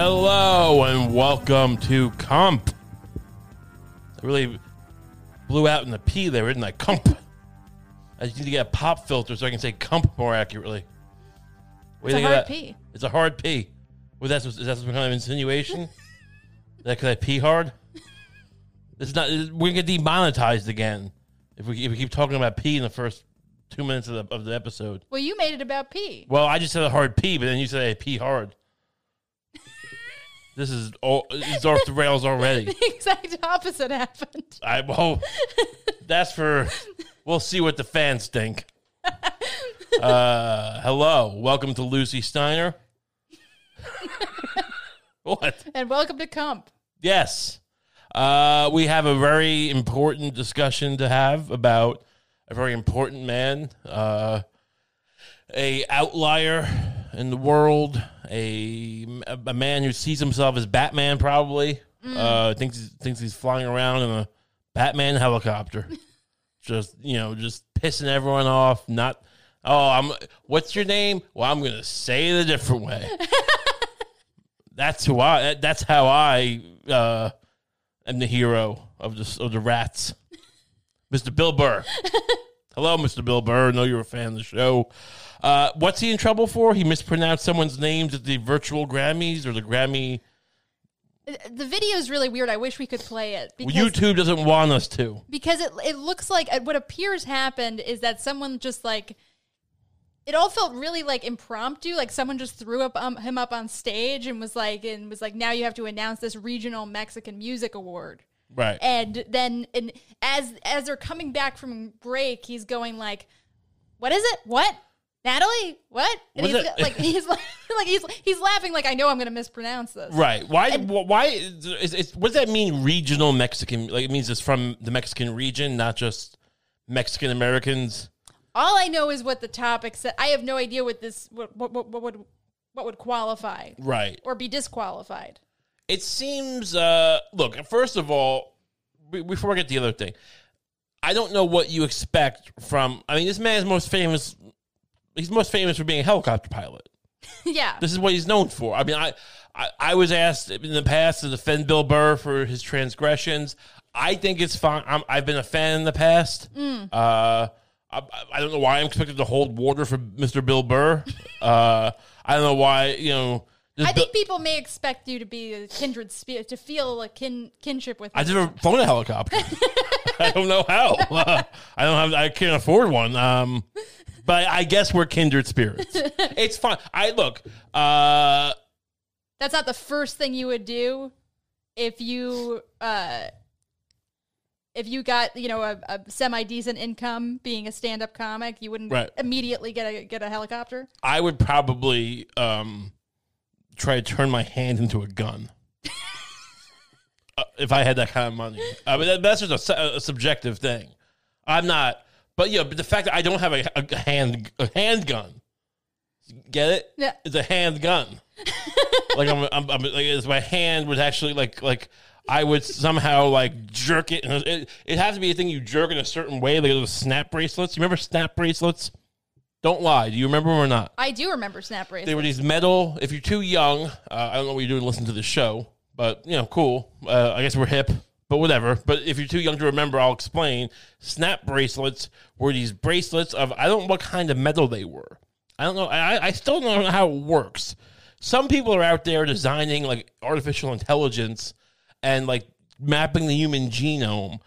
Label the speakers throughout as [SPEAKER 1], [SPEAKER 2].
[SPEAKER 1] Hello and welcome to Comp. I really blew out in the P there, didn't I? Comp. I just need to get a pop filter so I can say comp more accurately. What
[SPEAKER 2] It's
[SPEAKER 1] do you
[SPEAKER 2] a
[SPEAKER 1] think
[SPEAKER 2] hard? P.
[SPEAKER 1] It's a hard P. Well, that's is that some kind of insinuation? That because I pee hard? It's not. We're gonna get demonetized again if we if we keep talking about pee in the first two minutes of the of the episode.
[SPEAKER 2] Well, you made it about P.
[SPEAKER 1] Well, I just said a hard P, but then you said I pee hard. This is all it's off the rails already.
[SPEAKER 2] The exact opposite happened.
[SPEAKER 1] I well, that's for. We'll see what the fans think. Uh, hello, welcome to Lucy Steiner. what?
[SPEAKER 2] And welcome to Comp.
[SPEAKER 1] Yes. Uh, we have a very important discussion to have about a very important man, uh, a outlier in the world, a, a man who sees himself as Batman. Probably uh, thinks thinks he's flying around in a Batman helicopter, just you know, just pissing everyone off. Not oh, I'm. What's your name? Well, I'm gonna say it a different way. That's who I. That's how I uh, am the hero of the of the rats, Mr. Bill Burr. Hello, Mr. Bill Burr. I know you're a fan of the show. Uh, what's he in trouble for? He mispronounced someone's names at the virtual Grammys or the Grammy.
[SPEAKER 2] The video is really weird. I wish we could play it because,
[SPEAKER 1] YouTube doesn't want us to.
[SPEAKER 2] because it, it looks like uh, what appears happened is that someone just like it all felt really like impromptu like someone just threw up um, him up on stage and was like and was like now you have to announce this regional mexican music award
[SPEAKER 1] Right.
[SPEAKER 2] and then and as as they're coming back from break he's going like what is it what natalie what and he's like he's like, like he's he's laughing like i know i'm gonna mispronounce this
[SPEAKER 1] Right. Why? why? Is, is, what does that mean? Regional Mexican? Like it means it's from the Mexican region, not just Mexican Americans.
[SPEAKER 2] all i know is what the topic said i have no idea what this what what, what, what would what would qualify
[SPEAKER 1] Right.
[SPEAKER 2] or be disqualified
[SPEAKER 1] It seems. Uh, look, first of all, be- before I get to the other thing, I don't know what you expect from. I mean, this man is most famous. He's most famous for being a helicopter pilot.
[SPEAKER 2] yeah
[SPEAKER 1] This is what he's known for. I mean, I, I, I was asked in the past to defend Bill Burr for his transgressions. I think it's fine. I'm, I've been a fan in the past.
[SPEAKER 2] Mm.
[SPEAKER 1] Uh, I, I don't know why I'm expected to hold water for Mr. Bill Burr. uh, I don't know why, you know.
[SPEAKER 2] I think people may expect you to be a kindred spirit, to feel a kin kinship with. Him.
[SPEAKER 1] never flown a helicopter. I don't know how. Uh, I don't have. I can't afford one. Um, but I guess we're kindred spirits. It's fine. I look. Uh,
[SPEAKER 2] That's not the first thing you would do if you uh, if you got you know a, a semi decent income being a stand up comic. You wouldn't
[SPEAKER 1] Right.
[SPEAKER 2] immediately get a get a helicopter.
[SPEAKER 1] I would probably um, try to turn my hand into a gun uh, if I had that kind of money. I mean, that, that's just a, su- a subjective thing. I'm not, but yeah, but the fact that I don't have a, a hand a handgun, get it?
[SPEAKER 2] Yeah.
[SPEAKER 1] It's a handgun. like I'm, I'm, I'm like it's my hand was actually like like. I would somehow like jerk it. And it it has to be a thing you jerk in a certain way, like those snap bracelets. You remember snap bracelets? Don't lie. Do you remember them or not?
[SPEAKER 2] I do remember snap bracelets.
[SPEAKER 1] They were these metal. If you're too young, uh, I don't know what you're doing. Listen to the show, but you know, cool. Uh, I guess we're hip, but whatever. But if you're too young to remember, I'll explain. Snap bracelets were these bracelets of I don't know what kind of metal they were. I don't know. I, I still don't know how it works. Some people are out there designing like artificial intelligence and like mapping the human genome,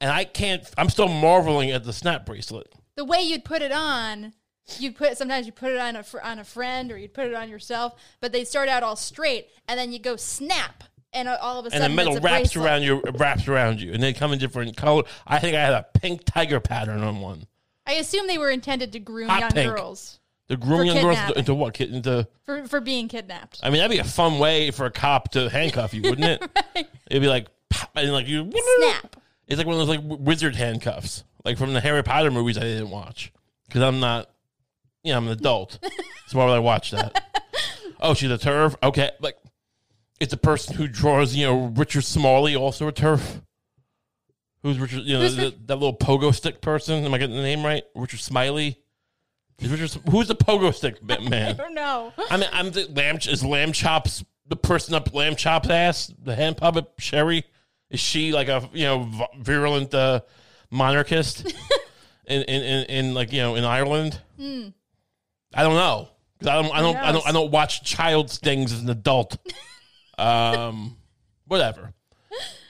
[SPEAKER 1] and I can't. I'm still marveling at the snap bracelet.
[SPEAKER 2] the way you'd put it on, you'd put sometimes you put it on a fr- on a friend or you'd put it on yourself, but they start out all straight and then you go snap and all of a sudden, and
[SPEAKER 1] the metal wraps
[SPEAKER 2] bracelet.
[SPEAKER 1] around you, wraps around you, and they come in different color. I think I had a pink tiger pattern on one.
[SPEAKER 2] I assume they were intended to groom
[SPEAKER 1] Hot
[SPEAKER 2] young
[SPEAKER 1] pink.
[SPEAKER 2] girls
[SPEAKER 1] The grooming
[SPEAKER 2] For
[SPEAKER 1] young girls into what? Kid- Into
[SPEAKER 2] for for being kidnapped.
[SPEAKER 1] I mean, that'd be a fun way for a cop to handcuff you, wouldn't it? It'd be like, pop, and like you
[SPEAKER 2] Snap.
[SPEAKER 1] It's like one of those like wizard handcuffs, like from the Harry Potter movies I didn't watch because I'm not, you know, I'm an adult. so why would I watch that? oh, she's a turf. Okay, like it's a person who draws, you know, Richard Smalley, also a turf. Who's Richard? You know,
[SPEAKER 2] Who's
[SPEAKER 1] that,
[SPEAKER 2] Rich-
[SPEAKER 1] that little pogo stick person. Am I getting the name right? Richard Smiley. Is Richard? Who's the pogo stick man?
[SPEAKER 2] I don't know.
[SPEAKER 1] I mean, I'm the lamb. Is lamb chops the person up Lamb Chop's ass, the hand puppet Sherry, is she like a you know virulent uh, monarchist in, in, in in like you know in Ireland? I don't know 'Cause I don't I don't I don't? I don't watch child stings as an adult. um, whatever.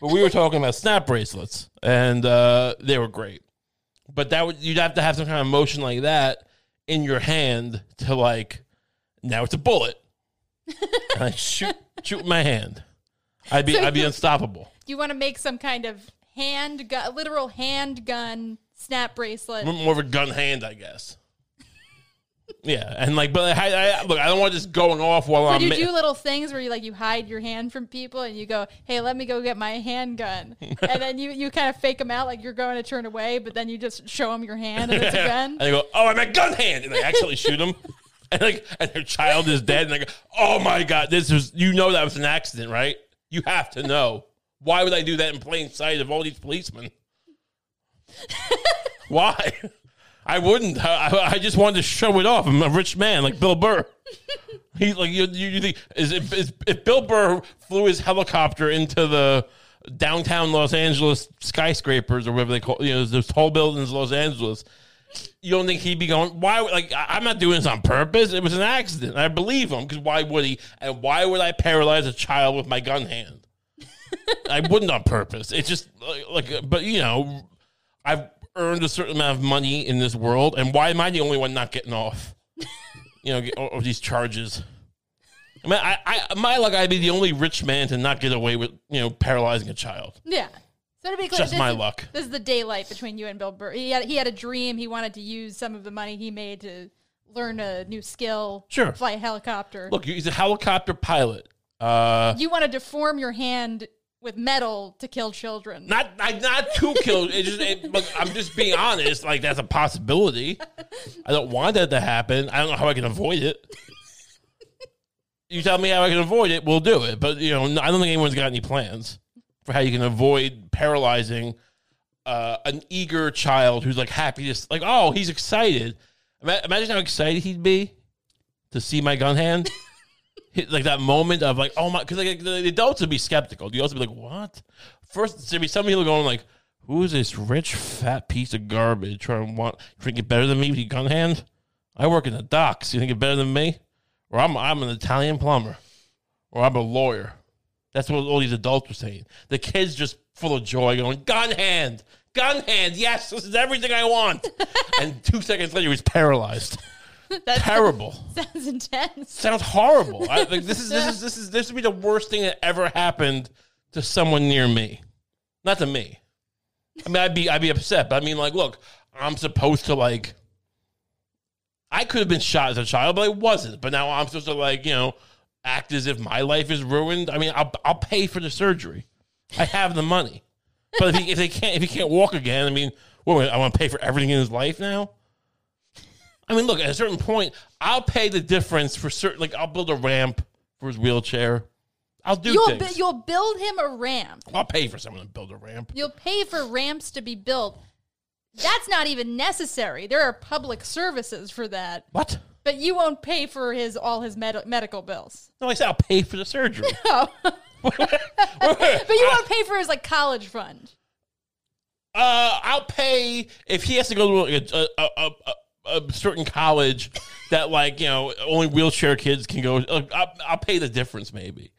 [SPEAKER 1] But we were talking about snap bracelets, and uh, they were great. But that would you'd have to have some kind of motion like that in your hand to like. Now it's a bullet. and I shoot shoot my hand. I'd be
[SPEAKER 2] So
[SPEAKER 1] I'd be
[SPEAKER 2] you-
[SPEAKER 1] unstoppable.
[SPEAKER 2] You want to make some kind of hand gun, literal handgun snap bracelet.
[SPEAKER 1] More of a gun hand, I guess. Yeah, and like, but I, I look, I don't want just going off while
[SPEAKER 2] Would
[SPEAKER 1] I'm.
[SPEAKER 2] you do little things where you like you hide your hand from people and you go, "Hey, let me go get my handgun," and then you you kind of fake them out like you're going to turn away, but then you just show them your hand and it's a gun.
[SPEAKER 1] And they go, "Oh, I'm a gun hand," and they actually shoot him. And like, and their child is dead. And they go, "Oh my god, this was you know that was an accident, right? You have to know. Why would I do that in plain sight of all these policemen? Why? I wouldn't. I, I- just wanted to show it off. I'm a rich man, like Bill Burr. He's like you. You, you think is, if, is if Bill Burr flew his helicopter into the downtown Los Angeles skyscrapers or whatever they call you know those tall buildings in Los Angeles, you don't think he'd be going? Why? Like I- I'm not doing this on purpose. It was an accident. I believe him because why would he? And why would I paralyze a child with my gun hand? I wouldn't on purpose. It's just like, like, but you know, I've earned a certain amount of money in this world, and why am I the only one not getting off? You know, get, of these charges. I mean, I, I, my luck, I'd be the only rich man to not get away with, you know, paralyzing a child.
[SPEAKER 2] Yeah. So to be clear,
[SPEAKER 1] Just
[SPEAKER 2] this
[SPEAKER 1] my
[SPEAKER 2] is,
[SPEAKER 1] luck.
[SPEAKER 2] This is the daylight between you and Bill Burr. He had he had a dream. He wanted to use some of the money he made to learn a new skill.
[SPEAKER 1] Sure.
[SPEAKER 2] Fly a helicopter.
[SPEAKER 1] Look, he's a helicopter pilot. Uh,
[SPEAKER 2] you want to deform your hand with metal to kill children.
[SPEAKER 1] not, not, not to kill. It just, it, I'm just being honest. Like that's a possibility. I don't want that to happen. I don't know how I can avoid it. You tell me how I can avoid it, we'll do it. But you know, I don't think anyone's got any plans for how you can avoid paralyzing uh, an eager child who's like happy to like, oh, he's excited. Imagine how excited he'd be to see my gun hand. Like that moment of like, oh my, because like the adults would be skeptical. The adults would be like, what? First, there'd be some people going like, who is this rich fat piece of garbage trying to want you think it better than me with your gun hand? I work in the docks. You think it better than me? Or I'm I'm an Italian plumber, or I'm a lawyer. That's what all these adults were saying. The kids just full of joy, going, gun hand, gun hand. Yes, this is everything I want. and two seconds later, he was paralyzed.
[SPEAKER 2] That's
[SPEAKER 1] Terrible.
[SPEAKER 2] sounds intense.
[SPEAKER 1] Sounds horrible. I, like, this is this is this is this would be the worst thing that ever happened to someone near me. Not to me. I mean, I'd be I'd be upset, but I mean, like, look, I'm supposed to like. I could have been shot as a child, but I wasn't. But now I'm supposed to like you know act as if my life is ruined. I mean, I'll I'll pay for the surgery. I have the money, but if he, if they can't if he can't walk again, I mean, what I want to pay for everything in his life now. I mean, look, at a certain point, I'll pay the difference for certain. Like, I'll build a ramp for his wheelchair. I'll do
[SPEAKER 2] You'll
[SPEAKER 1] things.
[SPEAKER 2] bu- you'll build him a ramp.
[SPEAKER 1] I'll pay for someone to build a ramp.
[SPEAKER 2] You'll pay for ramps to be built. That's not even necessary. There are public services for that.
[SPEAKER 1] What?
[SPEAKER 2] But you won't pay for his all his med- medical bills.
[SPEAKER 1] No, I said I'll pay for the surgery.
[SPEAKER 2] Oh. But you won't pay for his like college fund.
[SPEAKER 1] Uh, I'll pay if he has to go to a, a, a, a, a certain college that, like, you know, only wheelchair kids can go. Uh, I'll, I'll pay the difference, maybe.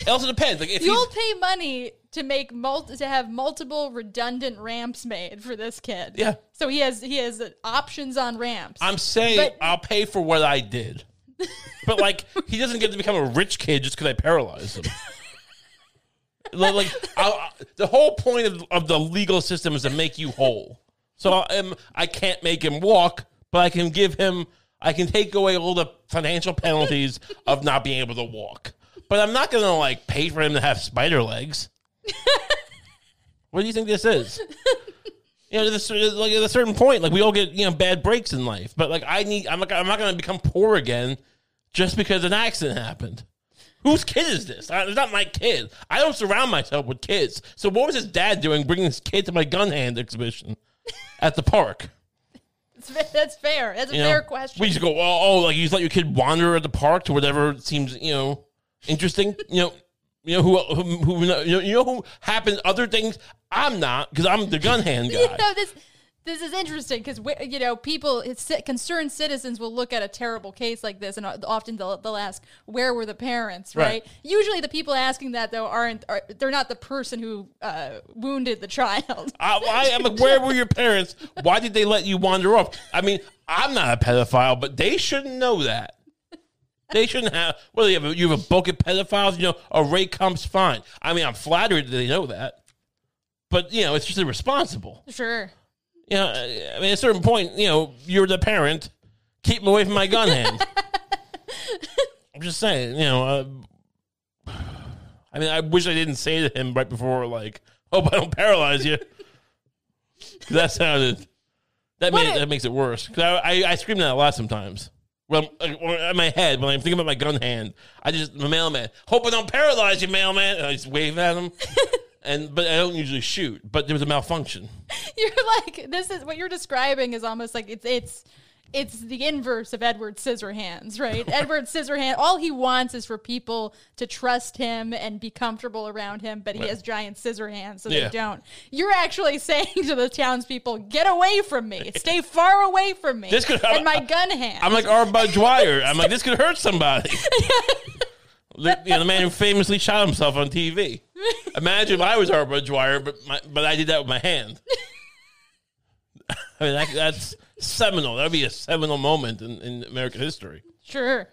[SPEAKER 1] It also depends. Like, if
[SPEAKER 2] You'll pay money to make mul- to have multiple redundant ramps made for this kid.
[SPEAKER 1] Yeah.
[SPEAKER 2] So he has he has options on ramps.
[SPEAKER 1] I'm saying
[SPEAKER 2] But-
[SPEAKER 1] I'll pay for what I did. But like he doesn't get to become a rich kid just because I paralyzed him. like like, I'll, I- the whole point of, of the legal system is to make you whole. So am I can't make him walk, but I can give him I can take away all the financial penalties of not being able to walk. But I'm not gonna like pay for him to have spider legs. what do you think this is? you know, like at a certain point, like we all get you know bad breaks in life, but like I need, I'm not, I'm not going to become poor again just because an accident happened. Whose kid is this? I, it's not my kid. I don't surround myself with kids. So what was his dad doing, bringing his kid to my gun hand exhibition at the park?
[SPEAKER 2] That's fair. That's a
[SPEAKER 1] You know,
[SPEAKER 2] fair question.
[SPEAKER 1] We just go, oh, oh, like you just let your kid wander at the park to whatever seems, you know, interesting. You know, you know who who, who you know, you know who happens other things. I'm not because I'm the gun hand guy.
[SPEAKER 2] You know this. This is interesting because you know people, concerned citizens will look at a terrible case like this, and often they'll, they'll ask, "Where were the parents?" Right? right. Usually, the people asking that though aren't are, they're not the person who uh, wounded the child.
[SPEAKER 1] I, I am like, where were your parents? Why did they let you wander off? I mean, I'm not a pedophile, but they shouldn't know that. They shouldn't have. Well, you have a, you have a book of pedophiles. You know, a rape comes fine. I mean, I'm flattered that they know that, but you know, it's just irresponsible.
[SPEAKER 2] Sure.
[SPEAKER 1] You know, I mean, at a certain point, you know, you're the parent. Keep him away from my gun hand. I'm just saying, you know. Uh, I mean, I wish I didn't say to him right before, like, "Hope I don't paralyze you." that sounded. That made, that makes it worse. Cause I, I, I scream that a lot sometimes. Well, in my head, when I'm thinking about my gun hand, I just the mailman. Hope I don't paralyze you, mailman. And I just wave at him. and but I don't usually shoot. But there was a malfunction.
[SPEAKER 2] You're like this is what you're describing is almost like it's it's it's the inverse of Edward Scissorhands, right? Edward Scissorhands, all he wants is for people to trust him and be comfortable around him, but he right. has giant scissor hands, so yeah. they don't. You're actually saying to the townspeople, "Get away from me! Stay far away from me!" This could and my gun hand.
[SPEAKER 1] I'm like R. Bud Dwyer. I'm like, this could hurt somebody. you know, the man who famously shot himself on TV. Imagine if I was R. Bud Dwyer, but my, but I did that with my hand. I mean, that, that's seminal. That would be a seminal moment in, in American history.
[SPEAKER 2] Sure.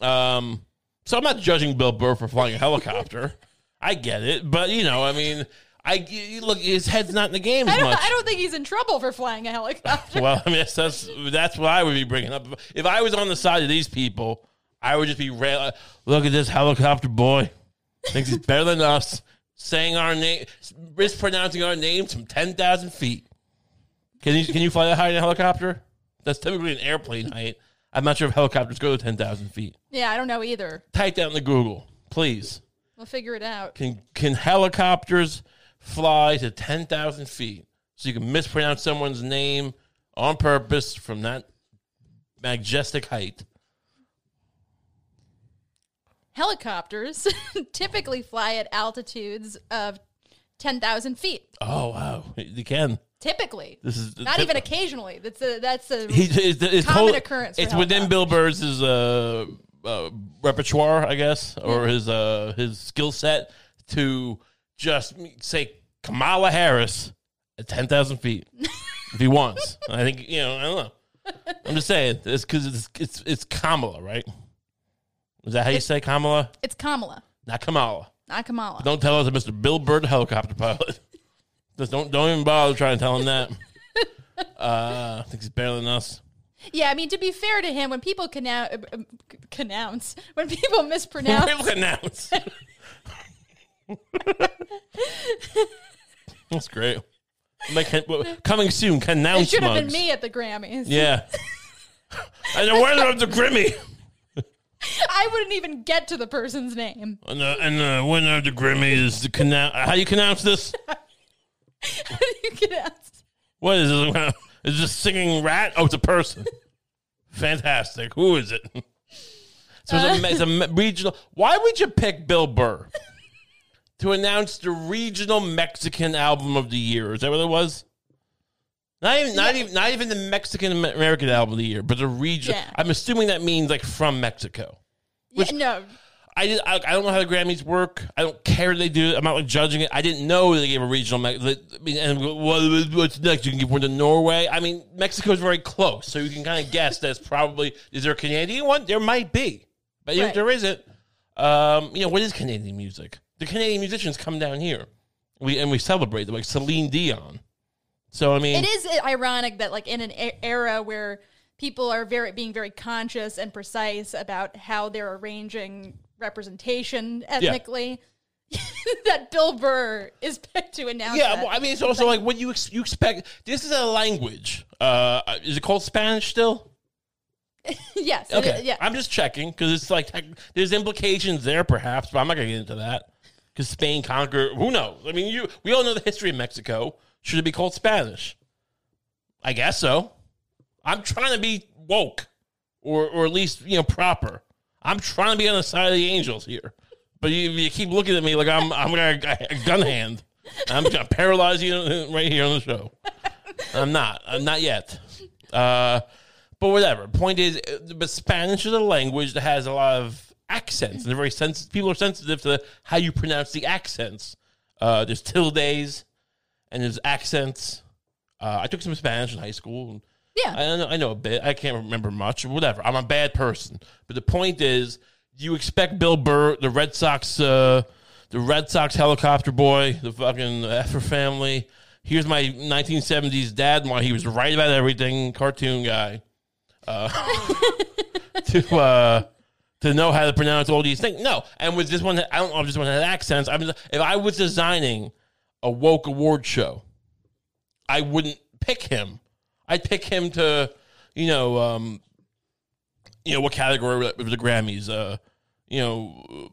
[SPEAKER 1] Um, so I'm not judging Bill Burr for flying a helicopter. I get it, but you know, I mean, I look, his head's not in the game as
[SPEAKER 2] I
[SPEAKER 1] much.
[SPEAKER 2] I don't think he's in trouble for flying a helicopter.
[SPEAKER 1] well, I mean, that's, that's that's what I would be bringing up. If I was on the side of these people, I would just be rail- look at this helicopter boy. Thinks he's better than us. Saying our name, mispronouncing our names from ten thousand feet. Can you can you fly that high in a helicopter? That's typically an airplane height. I'm not sure if helicopters go to ten thousand feet.
[SPEAKER 2] Yeah, I don't know either.
[SPEAKER 1] Type that in the Google, please.
[SPEAKER 2] We'll figure it out.
[SPEAKER 1] Can can helicopters fly to ten thousand feet? So you can mispronounce someone's name on purpose from that majestic height.
[SPEAKER 2] Helicopters typically fly at altitudes of 10,000 feet.
[SPEAKER 1] Oh, wow. You can.
[SPEAKER 2] Typically,
[SPEAKER 1] this is
[SPEAKER 2] not tip- even occasionally. That's a that's a it's, it's common whole, occurrence.
[SPEAKER 1] It's within Bill Burr's uh, uh, repertoire, I guess, or yeah. his uh, his skill set to just say Kamala Harris at ten thousand feet if he wants. I think you know. I don't know. I'm just saying it's because it's it's it's Kamala, right? Is that how you say Kamala?
[SPEAKER 2] It's Kamala,
[SPEAKER 1] not Kamala.
[SPEAKER 2] Not Kamala.
[SPEAKER 1] Don't tell us, that Mr. Bill Burr, helicopter pilot. Just don't don't even bother trying to tell him that. uh, I think he's better than us.
[SPEAKER 2] Yeah, I mean to be fair to him, when people canounce, uh, pronounce, when people mispronounce,
[SPEAKER 1] people pronounce. That's great. Like, coming soon, pronounce.
[SPEAKER 2] It should have been me at the Grammys.
[SPEAKER 1] Yeah. and the winner of the Grammy.
[SPEAKER 2] I wouldn't even get to the person's name.
[SPEAKER 1] And the, and uh, the winner of the Grammy is the canal. Uh, how do you pronounce this?
[SPEAKER 2] you can ask.
[SPEAKER 1] What is this? Is this singing rat? Oh, it's a person. Fantastic. Who is it? So it's, a, it's a regional. Why would you pick Bill Burr to announce the regional Mexican album of the year? Is that what it was? Not even, not even, not even the Mexican American album of the year, but the region. Yeah. I'm assuming that means like from Mexico.
[SPEAKER 2] Which, yeah, no,
[SPEAKER 1] I, did, I, I don't know how the Grammys work. I don't care they do. I'm not like judging it. I didn't know they gave a regional. I mean, and what, what's next? You can give one to Norway. I mean, Mexico is very close, so you can kind of guess that's probably. Is there a Canadian one? There might be, but right. if there isn't, um, you know, what is Canadian music? The Canadian musicians come down here, we and we celebrate them, like Celine Dion. So I mean,
[SPEAKER 2] it is ironic that like in an era where people are very being very conscious and precise about how they're arranging representation ethnically. Yeah. that Bill Burr is picked to announce.
[SPEAKER 1] Yeah,
[SPEAKER 2] well,
[SPEAKER 1] I mean, it's also like, like what you ex- you expect. This is a language. Uh, is it called Spanish still?
[SPEAKER 2] yes.
[SPEAKER 1] Okay.
[SPEAKER 2] It, yeah.
[SPEAKER 1] I'm just checking because it's like there's implications there, perhaps, but I'm not gonna get into that because Spain conquered. Who knows? I mean, you we all know the history of Mexico. Should it be called Spanish? I guess so. I'm trying to be woke, or or at least you know proper. I'm trying to be on the side of the angels here. But you, you keep looking at me like I'm I'm gonna a gun hand. I'm gonna paralyze you right here on the show. I'm not. I'm not yet. Uh, but whatever. Point is, uh, but Spanish is a language that has a lot of accents, and they're very sensitive. People are sensitive to how you pronounce the accents. Uh, there's tildes, and there's accents. Uh, I took some Spanish in high school.
[SPEAKER 2] Yeah.
[SPEAKER 1] I know, I know a bit. I can't remember much. Whatever. I'm a bad person. But the point is, you expect Bill Burr, the Red Sox, uh, the Red Sox helicopter boy, the fucking F is for Family. Here's my 1970s dad, why he was right about everything, cartoon guy, uh, to uh, to know how to pronounce all these things. No, and with this one, I don't know if this one had accents. I mean, if I was designing a woke award show, I wouldn't pick him. I'd pick him to, you know, um, you know what category of the Grammys? Uh, you know,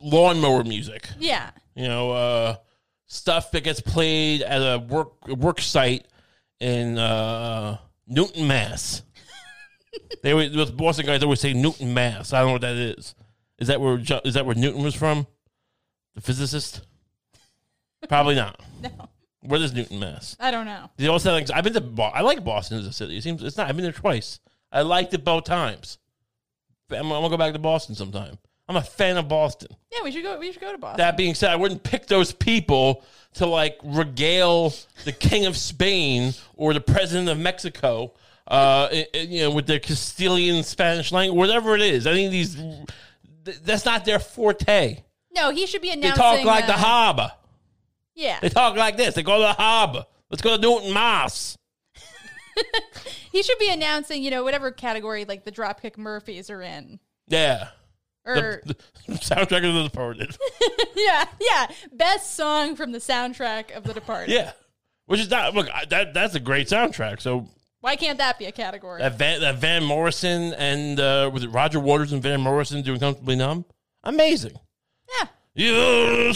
[SPEAKER 1] lawnmower music.
[SPEAKER 2] Yeah.
[SPEAKER 1] You know, uh, stuff that gets played at a work work site in uh, Newton, Mass. they always, those Boston guys always say Newton, Mass. I don't know what that is. Is that where is that where Newton was from? The physicist? Probably not.
[SPEAKER 2] No.
[SPEAKER 1] Where is Newton, Mass?
[SPEAKER 2] I don't know.
[SPEAKER 1] They also like I've been to Bo- I like Boston as a city. It seems it's not. I've been there twice. I liked it both times. I'm, I'm gonna go back to Boston sometime. I'm a fan of Boston.
[SPEAKER 2] Yeah, we should go. We should go to Boston.
[SPEAKER 1] That being said, I wouldn't pick those people to like regale the king of Spain or the president of Mexico, uh, i- i- you know, with their Castilian Spanish language, whatever it is. I think these th- that's not their forte.
[SPEAKER 2] no, he should be
[SPEAKER 1] They
[SPEAKER 2] announcing.
[SPEAKER 1] talk like the
[SPEAKER 2] uh,
[SPEAKER 1] harbor.
[SPEAKER 2] Yeah,
[SPEAKER 1] They talk like this. They go to the harbor. Let's go to Newton, Mass.
[SPEAKER 2] he should be announcing. You know, whatever category like the Dropkick Murphys are in,
[SPEAKER 1] Yeah.
[SPEAKER 2] or
[SPEAKER 1] The, the soundtrack of The Departed.
[SPEAKER 2] yeah, yeah, best song from the soundtrack of The Departed.
[SPEAKER 1] yeah. Which is not, look, I- that that's a great soundtrack. So
[SPEAKER 2] Why can't that be a category?
[SPEAKER 1] that Van, that Van Morrison and, uh, was it Roger Waters and Van Morrison doing Comfortably Numb? Amazing.
[SPEAKER 2] yeah,
[SPEAKER 1] I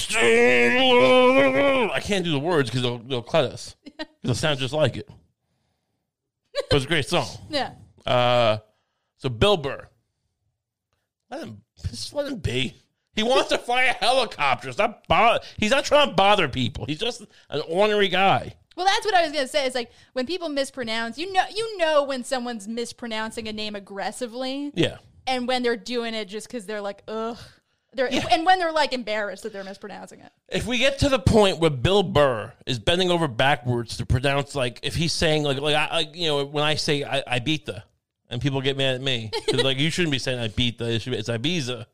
[SPEAKER 1] can't do the words because they'll, they'll cut us. it sounds just like it. But it's a great song.
[SPEAKER 2] yeah.
[SPEAKER 1] Uh, so Bill Burr, let him just let him be. He wants to fly a helicopter. Stop bo- He's not trying to bother people. He's just an ornery guy.
[SPEAKER 2] Well, that's what I was gonna say. It's like when people mispronounce, you know, you know when someone's mispronouncing a name aggressively,
[SPEAKER 1] Yeah.
[SPEAKER 2] and when they're doing it just because they're like, ugh. They're, And when they're like embarrassed that they're mispronouncing it.
[SPEAKER 1] If we get to the point where Bill Burr is bending over backwards to pronounce, like, if he's saying, like, like, I, like you know, when I say I, I beat the, and people get mad at me, 'cause, like, you shouldn't be saying I beat the, it should be, it's Ibiza.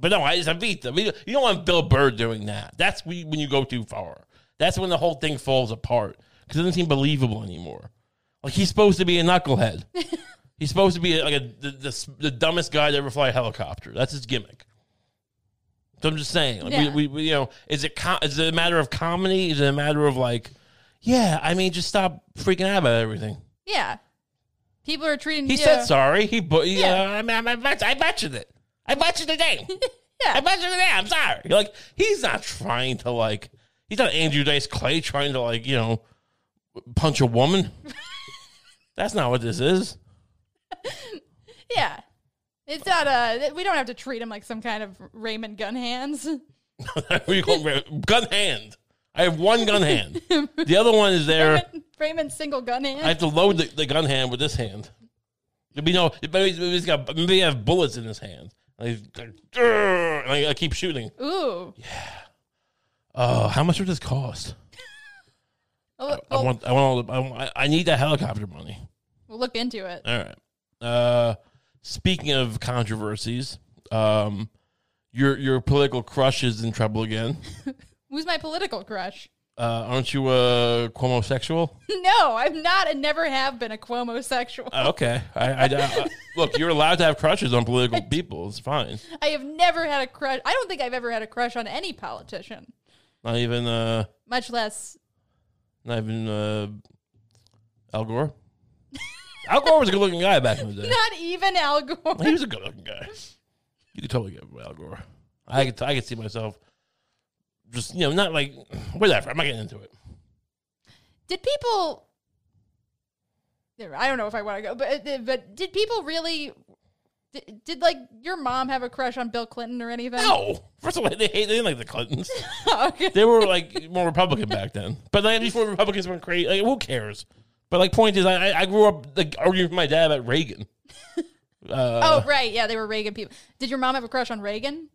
[SPEAKER 1] But no, it's Ibiza. We- You don't want Bill Burr doing that. That's when when you go too far. That's when the whole thing falls apart because it doesn't seem believable anymore. Like, he's supposed to be a knucklehead. he's supposed to be like a, the, the, the dumbest guy to ever fly a helicopter. That's his gimmick. So I'm just saying, like,
[SPEAKER 2] Yeah.
[SPEAKER 1] we, we, we, you know, is it com- is it a matter of comedy? Is it a matter of like, yeah, I mean, just stop freaking out about everything.
[SPEAKER 2] Yeah. People are treating
[SPEAKER 1] He
[SPEAKER 2] you.
[SPEAKER 1] said sorry. He, but yeah,
[SPEAKER 2] Yeah.
[SPEAKER 1] I, mean, I, bet- I mentioned it. I mentioned the name.
[SPEAKER 2] Yeah.
[SPEAKER 1] I mentioned the name. I'm sorry. Like he's not trying to like. He's not Andrew Dice Clay trying to like you know punch a woman. That's not what this is.
[SPEAKER 2] Yeah. It's not a. We don't have to treat him like some kind of Raymond gun hands.
[SPEAKER 1] what do you call it? Gun hand. I have one gun hand. The other one is there.
[SPEAKER 2] Raymond single gun hand.
[SPEAKER 1] I have to load the, the gun hand with this hand. There'll be no. Maybe he's got. Maybe he has bullets in his hand. And he's like, and I, I keep shooting.
[SPEAKER 2] Ooh. Yeah.
[SPEAKER 1] Oh, how much would this cost?
[SPEAKER 2] Oh,
[SPEAKER 1] I
[SPEAKER 2] well,
[SPEAKER 1] want. I want. All the, I, want I need that helicopter money.
[SPEAKER 2] we'll look into it.
[SPEAKER 1] All right. Uh, speaking of controversies, um, your your political crush is in trouble again.
[SPEAKER 2] Who's my political crush?
[SPEAKER 1] Uh, aren't you a Cuomo sexual?
[SPEAKER 2] No, I'm not and never have been a Cuomo sexual.
[SPEAKER 1] Uh, okay. I, I, I- look. You're allowed to have crushes on political people. It's fine.
[SPEAKER 2] I have never had a crush. I don't think I've ever had a crush on any politician,
[SPEAKER 1] Not even. Uh,
[SPEAKER 2] much less.
[SPEAKER 1] not even. Uh, Al Gore. Al Gore was a good-looking guy back in the day.
[SPEAKER 2] Not even Al Gore.
[SPEAKER 1] He was a good-looking guy. You could totally get Al Gore. I could. I could see myself. Just you know, not like whatever. I'm not getting into it.
[SPEAKER 2] Did people? I don't know if I want to go, but uh, but did people really Did, did like your mom have a crush on Bill Clinton or anything?
[SPEAKER 1] No, first of all, they hate they didn't like the Clintons.
[SPEAKER 2] okay.
[SPEAKER 1] They were like more Republican back then, but like before Republicans went crazy, like who cares? But like, point is, I I- grew up like arguing with my dad about Reagan.
[SPEAKER 2] Uh, oh right, yeah, they were Reagan people. Did your mom have a crush on Reagan?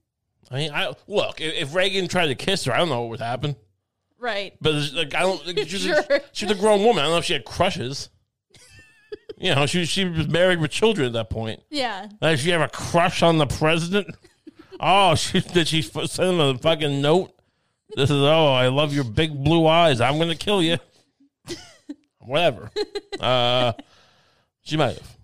[SPEAKER 1] I mean, I look if, if Reagan tried to kiss her, I don't know what would happen.
[SPEAKER 2] Right.
[SPEAKER 1] But like I don't. Like, she's,
[SPEAKER 2] Sure.
[SPEAKER 1] a, she's a grown woman. I don't know if she had crushes. you know, she she was married with children at that point.
[SPEAKER 2] Yeah.
[SPEAKER 1] Did she have a crush on the president? oh, she did she send him a fucking note? This is oh, I love your big blue eyes. I'm gonna kill you. Whatever. Uh, she might have.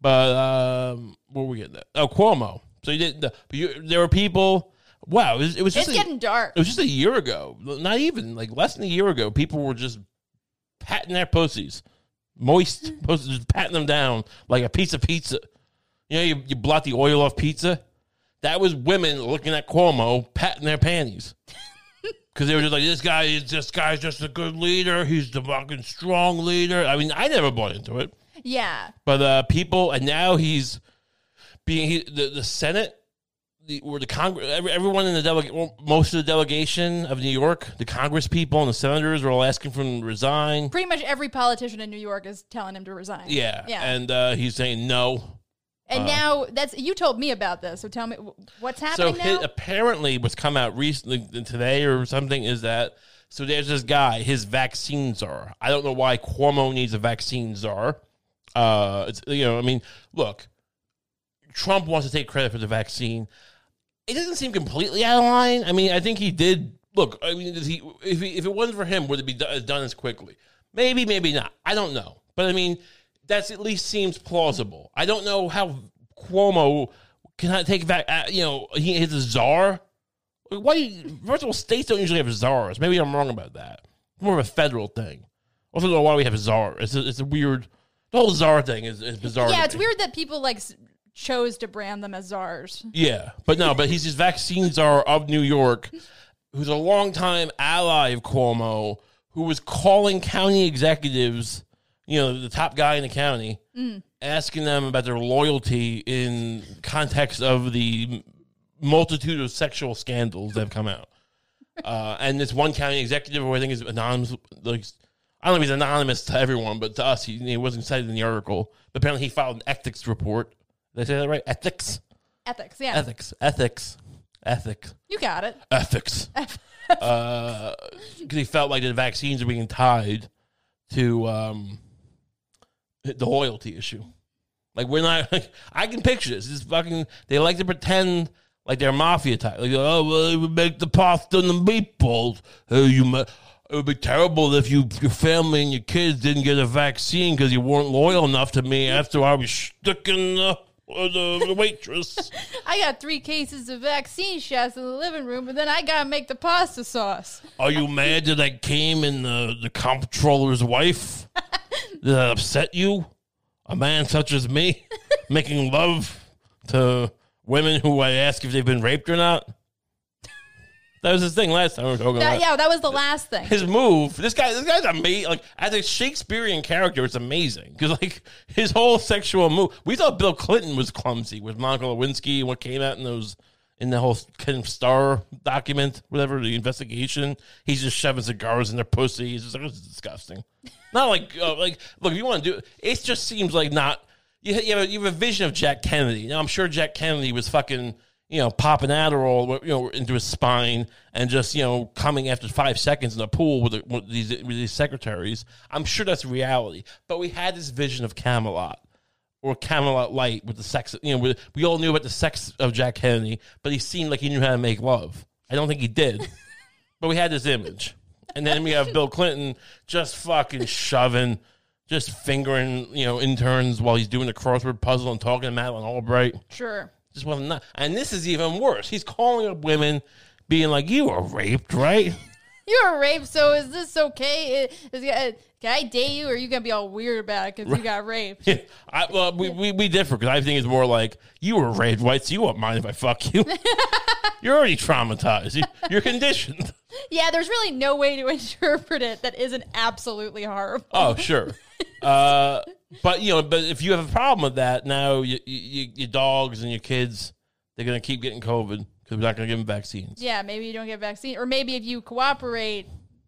[SPEAKER 1] But um, where were we getting that? Oh, Cuomo. So you did. The, you, there were people. Wow, it was, it was just
[SPEAKER 2] It's
[SPEAKER 1] a-
[SPEAKER 2] getting dark.
[SPEAKER 1] it was just a year ago. Not even like less than a year ago. People were just patting their pussies, moist pussies, just patting them down like a piece of pizza. You know, you, you blot the oil off pizza. That was women looking at Cuomo patting their panties because they were just like, "This guy is this guy's just a good leader. He's the fucking strong leader." I mean, I never bought into it,
[SPEAKER 2] Yeah.
[SPEAKER 1] but uh, people, and now he's being he, the the Senate the, or the Congress, every, everyone in the delegate, well, most of the delegation of New York, the Congress people and the senators are all asking for him to resign.
[SPEAKER 2] Pretty much every politician in New York is telling him to resign.
[SPEAKER 1] Yeah,
[SPEAKER 2] Yeah.
[SPEAKER 1] and uh, he's saying no.
[SPEAKER 2] And now that's you told me about this. So tell me wh- what's
[SPEAKER 1] So
[SPEAKER 2] happening
[SPEAKER 1] his,
[SPEAKER 2] now.
[SPEAKER 1] apparently, what's come out recently today or something is that so there's this guy, his vaccine czar. I don't know why Cuomo needs a vaccine czar. Uh, it's, you know, I mean, look, Trump wants to take credit for the vaccine. It doesn't seem completely out of line. I mean, I think he did. Look, I mean, does he, if he, if it wasn't for him, would it be do- done as quickly? Maybe, maybe not. I don't know. But I mean, that's at least seems plausible. I don't know how Cuomo can take back. Uh, you know, he is a czar. Why? First of all, states don't usually have czars. Maybe I'm wrong about that. It's more of a federal thing. Also, know why we have a czar. It's a, it's a weird. The whole czar thing is, is bizarre.
[SPEAKER 2] yeah, it's
[SPEAKER 1] me.
[SPEAKER 2] weird that people like chose to brand them as czars.
[SPEAKER 1] Yeah, but no, but he's his vaccine czar of New York, who's a longtime ally of Cuomo, who was calling county executives, you know, the top guy in the county, asking them about their loyalty in context of the multitude of sexual scandals that have come out. Uh, and this one county executive, who I think is anonymous, like I don't know if he's anonymous to everyone, but to us, he, he wasn't cited in the article. But apparently, he filed an ethics report. Did I say that right? Ethics
[SPEAKER 2] Ethics, yeah.
[SPEAKER 1] ethics, ethics, ethics,
[SPEAKER 2] You got it.
[SPEAKER 1] ethics. Because he felt like the vaccines are being tied to um, the loyalty issue. Like we're not. I can picture this. This fucking. They like to pretend like they're mafia type. Like oh well, would make the pasta and the meatballs. Oh, you. ma- It would be terrible if you, your family and your kids didn't get a vaccine because you weren't loyal enough to me after I was sticking the, uh, the, the waitress.
[SPEAKER 2] I got three cases of vaccine shots in the living room, but then I gotta make the pasta sauce.
[SPEAKER 1] Are you mad that I came in the, the comptroller's wife? Did that upset you? A man such as me making love to women who I ask if they've been raped or not? That was his thing last time we were talking
[SPEAKER 2] That,
[SPEAKER 1] about.
[SPEAKER 2] yeah, that was the last thing.
[SPEAKER 1] His move, this guy, this guy's amazing. Like as a Shakespearean character, it's amazing because like his whole sexual move. We thought Bill Clinton was clumsy with Monica Lewinsky and what came out in those in the whole Ken Starr document, whatever the investigation. He's just shoving cigars in their pussy. He's just like, this is disgusting. Not like uh, like look, if you want to do it, it just seems like not. You, you, have a, you have a vision of Jack Kennedy. Now I'm sure Jack Kennedy was fucking you know popping Adderall you know into his spine and just you know coming after five seconds in the pool with, the, with these with these secretaries. I'm sure that's reality. But we had this vision of Camelot or Camelot Light with the sex. You know, we, we all knew about the sex of Jack Kennedy, but he seemed like he knew how to make love. I don't think he did, but we had this image. And then we have Bill Clinton just fucking shoving, just fingering, you know, interns while he's doing the crossword puzzle and talking to Madeleine Albright.
[SPEAKER 2] Sure.
[SPEAKER 1] Just wasn't that. And this is even worse. He's calling up women, being like, "You were raped, right?"
[SPEAKER 2] You were raped, so is this okay? Is, is, can I date you, or are you gonna be all weird about it because you got raped?
[SPEAKER 1] I, well, we, we, we differ because I think it's more like you were raped, right? So you won't mind if I fuck you. You're already traumatized. You, you're conditioned.
[SPEAKER 2] yeah, there's really no way to interpret it that isn't absolutely horrible.
[SPEAKER 1] Oh, sure. Uh, but you know, but if you have a problem with that, now you, you, your dogs and your kids, they're gonna keep getting COVID because we're not gonna give them vaccines.
[SPEAKER 2] Yeah, maybe you don't get vaccine, or maybe if you cooperate,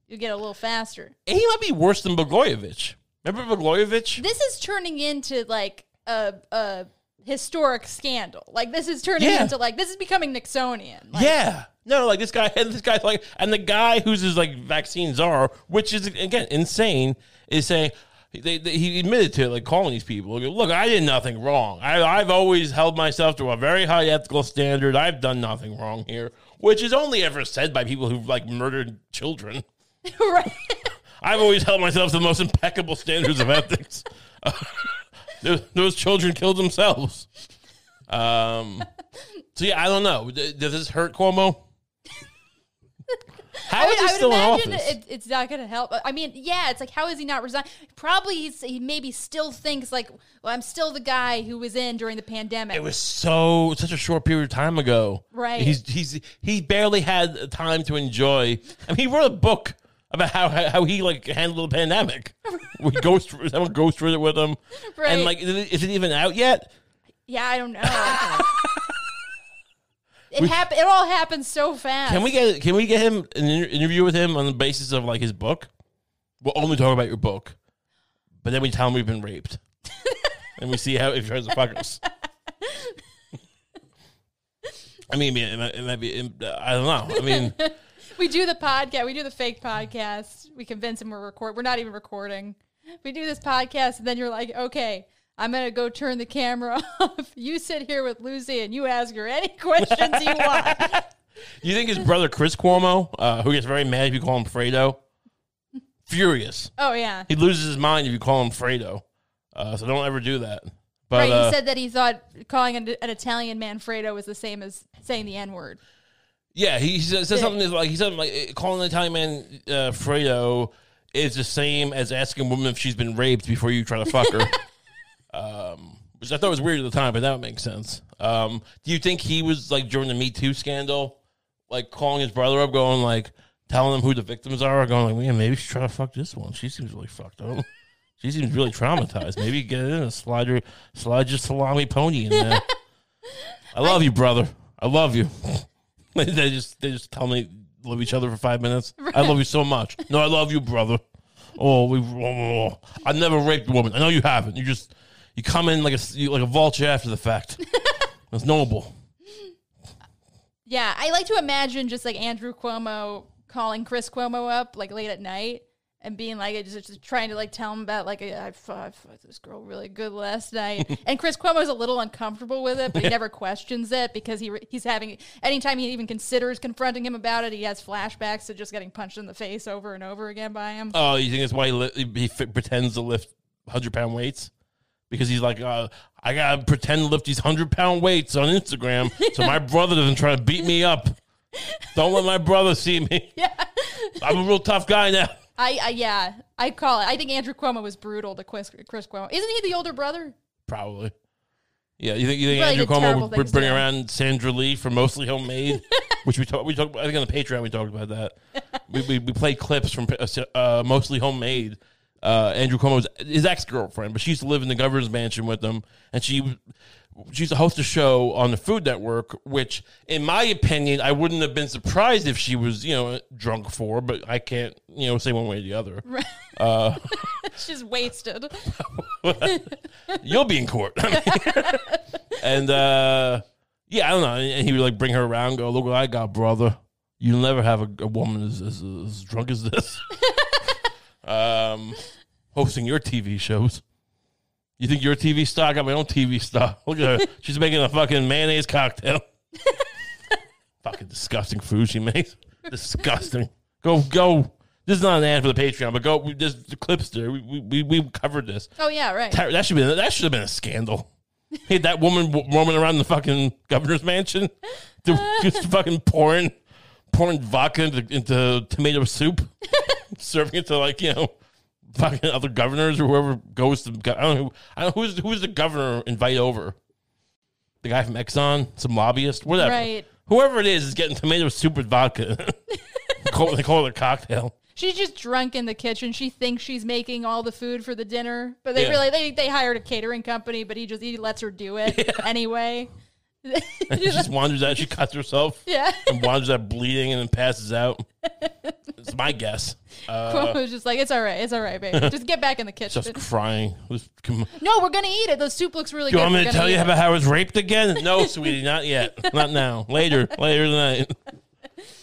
[SPEAKER 2] you get a little faster.
[SPEAKER 1] And he might be worse than Blagojevich. Remember Blagojevich?
[SPEAKER 2] This is turning into like a a historic scandal. Like this is turning
[SPEAKER 1] Yeah.
[SPEAKER 2] into like this is becoming Nixonian. Like,
[SPEAKER 1] yeah. No, like this guy, and this guy's like, and the guy who's his like vaccine czar, which is again insane, is saying they, they, he admitted to it, like calling these people, look, I did nothing wrong. I, I've always held myself to a very high ethical standard. I've done nothing wrong here, which is only ever said by people who've like murdered children.
[SPEAKER 2] right.
[SPEAKER 1] I've always held myself to the most impeccable standards of ethics. those, those children killed themselves. Um, so yeah, I don't know. D- Does this hurt Cuomo? How
[SPEAKER 2] I
[SPEAKER 1] is
[SPEAKER 2] I would
[SPEAKER 1] still in
[SPEAKER 2] imagine
[SPEAKER 1] office?
[SPEAKER 2] it, it's not going to help. I mean, yeah, it's like how is he not resign? Probably he's, he maybe still thinks like, well, I'm still the guy who was in during the pandemic.
[SPEAKER 1] it was so such a short period of time ago.
[SPEAKER 2] Right.
[SPEAKER 1] He's he's he barely had time to enjoy. I mean, he wrote a book about how how he like handled the pandemic. we go through someone goes through it with him,
[SPEAKER 2] Right.
[SPEAKER 1] and like, is it- is it even out yet?
[SPEAKER 2] yeah, I don't know. it happened. It all happened so fast.
[SPEAKER 1] Can we get can we get him an inter- interview with him on the basis of like his book? We'll only talk about your book, but then we tell him we've been raped, and we see how if he tries to fuck us. I mean, it might, it might be. I don't know. I mean,
[SPEAKER 2] We do the podcast. We do the fake podcast. We convince him we're record. We're not even recording. We do this podcast, and then you're like, okay, I'm gonna go turn the camera off. You sit here with Lucy, and you ask her any questions you want.
[SPEAKER 1] you think his brother Chris Cuomo, uh, who gets very mad if you call him Fredo, furious.
[SPEAKER 2] Oh yeah,
[SPEAKER 1] He loses his mind if you call him Fredo. Uh, so don't ever do that. But
[SPEAKER 2] right.
[SPEAKER 1] uh,
[SPEAKER 2] he said that he thought calling an, an Italian man Fredo was the same as saying the N word.
[SPEAKER 1] Yeah, he said, said something that's like he said like eh, calling an Italian man uh, Fredo is the same as asking a woman if she's been raped before you try to fuck her. um, which I thought was weird at the time, but that makes sense. Um, do you think he was like during the Me Too scandal, like calling his brother up, going like telling him who the victims are, going like, yeah, maybe she's trying to fuck this one. She seems really fucked up. She seems really traumatized. Maybe get in and slide your slide your salami pony in there. I love you, brother. I love you. they just they just tell me love each other for five minutes. I love you so much. No, I love you, brother. Oh, we. Oh, I never raped a woman. I know you haven't. You just you come in like a you- like a vulture after the fact. It's noble.
[SPEAKER 2] Yeah, I like to imagine just like Andrew Cuomo calling Chris Cuomo up like late at night and being like just, just trying to like tell him about like I fucked, I fucked this girl really good last night. and Chris Cuomo's a little uncomfortable with it, but he never questions it because he re- he's having anytime he even considers confronting him about it, he has flashbacks to just getting punched in the face over and over again by him.
[SPEAKER 1] Oh, you think that's why he, li- he fi- pretends to lift hundred pound weights? Because he's like, uh, I gotta pretend to lift these hundred pound weights on Instagram, so my brother doesn't try to beat me up. Don't let my brother see me.
[SPEAKER 2] Yeah.
[SPEAKER 1] I'm a real tough guy now.
[SPEAKER 2] I, I yeah, I call it. I think Andrew Cuomo was brutal to Chris, Chris Cuomo. Isn't he the older brother?
[SPEAKER 1] Probably. Yeah, you think you think Andrew Cuomo would bring around Sandra Lee for Mostly Homemade, which we talked we talked I think on the Patreon we talked about that. we, we we played clips from uh, uh, Mostly Homemade. Uh, Andrew Cuomo's his ex girlfriend, but she used to live in the governor's mansion with him, and she she used to host a show on the Food Network, which, in my opinion, I wouldn't have been surprised if she was you know drunk for, but I can't you know say one way or the other.
[SPEAKER 2] She's wasted.
[SPEAKER 1] You'll be in court. and uh, yeah, I don't know. And he would like bring her around, go, look what I got, brother. You'll never have a, a woman as, as, as drunk as this. Um, hosting your TV shows. You think you're TV star? I got my own TV star. Look at her. She's making a fucking mayonnaise cocktail. fucking disgusting food she makes. Disgusting. Go, go. This is not an ad for the Patreon, but go. There's the clips there. We, we, we, we covered this.
[SPEAKER 2] Oh yeah, right.
[SPEAKER 1] That should be that should have been a scandal. Hey, that woman w- roaming around the fucking governor's mansion, just fucking pouring, pouring vodka into, into tomato soup, serving it to like you know, fucking other governors or whoever goes to. I don't know. I don't know who's who's the governor invite over. The guy from Exxon, some lobbyist, whatever.
[SPEAKER 2] Right.
[SPEAKER 1] Whoever it is is getting tomato soup with vodka. Call- they call it a cocktail.
[SPEAKER 2] she's just drunk in the kitchen. She thinks she's making all the food for the dinner, but they
[SPEAKER 1] Yeah.
[SPEAKER 2] really they, they hired a catering company, but he just he lets her do it anyway.
[SPEAKER 1] And she just wanders out. She cuts herself
[SPEAKER 2] yeah.
[SPEAKER 1] and wanders out bleeding and then passes out. It's my guess. Uh,
[SPEAKER 2] Cuomo was just like, it's all right, it's all right, babe. Just get back in the kitchen.
[SPEAKER 1] just crying. Just, come on.
[SPEAKER 2] no, we're gonna eat it. The soup looks really
[SPEAKER 1] You
[SPEAKER 2] good.
[SPEAKER 1] want me
[SPEAKER 2] We're
[SPEAKER 1] to
[SPEAKER 2] gonna
[SPEAKER 1] tell you
[SPEAKER 2] eat
[SPEAKER 1] about how I was raped again? No, sweetie, not yet. Not now. Later. Later tonight.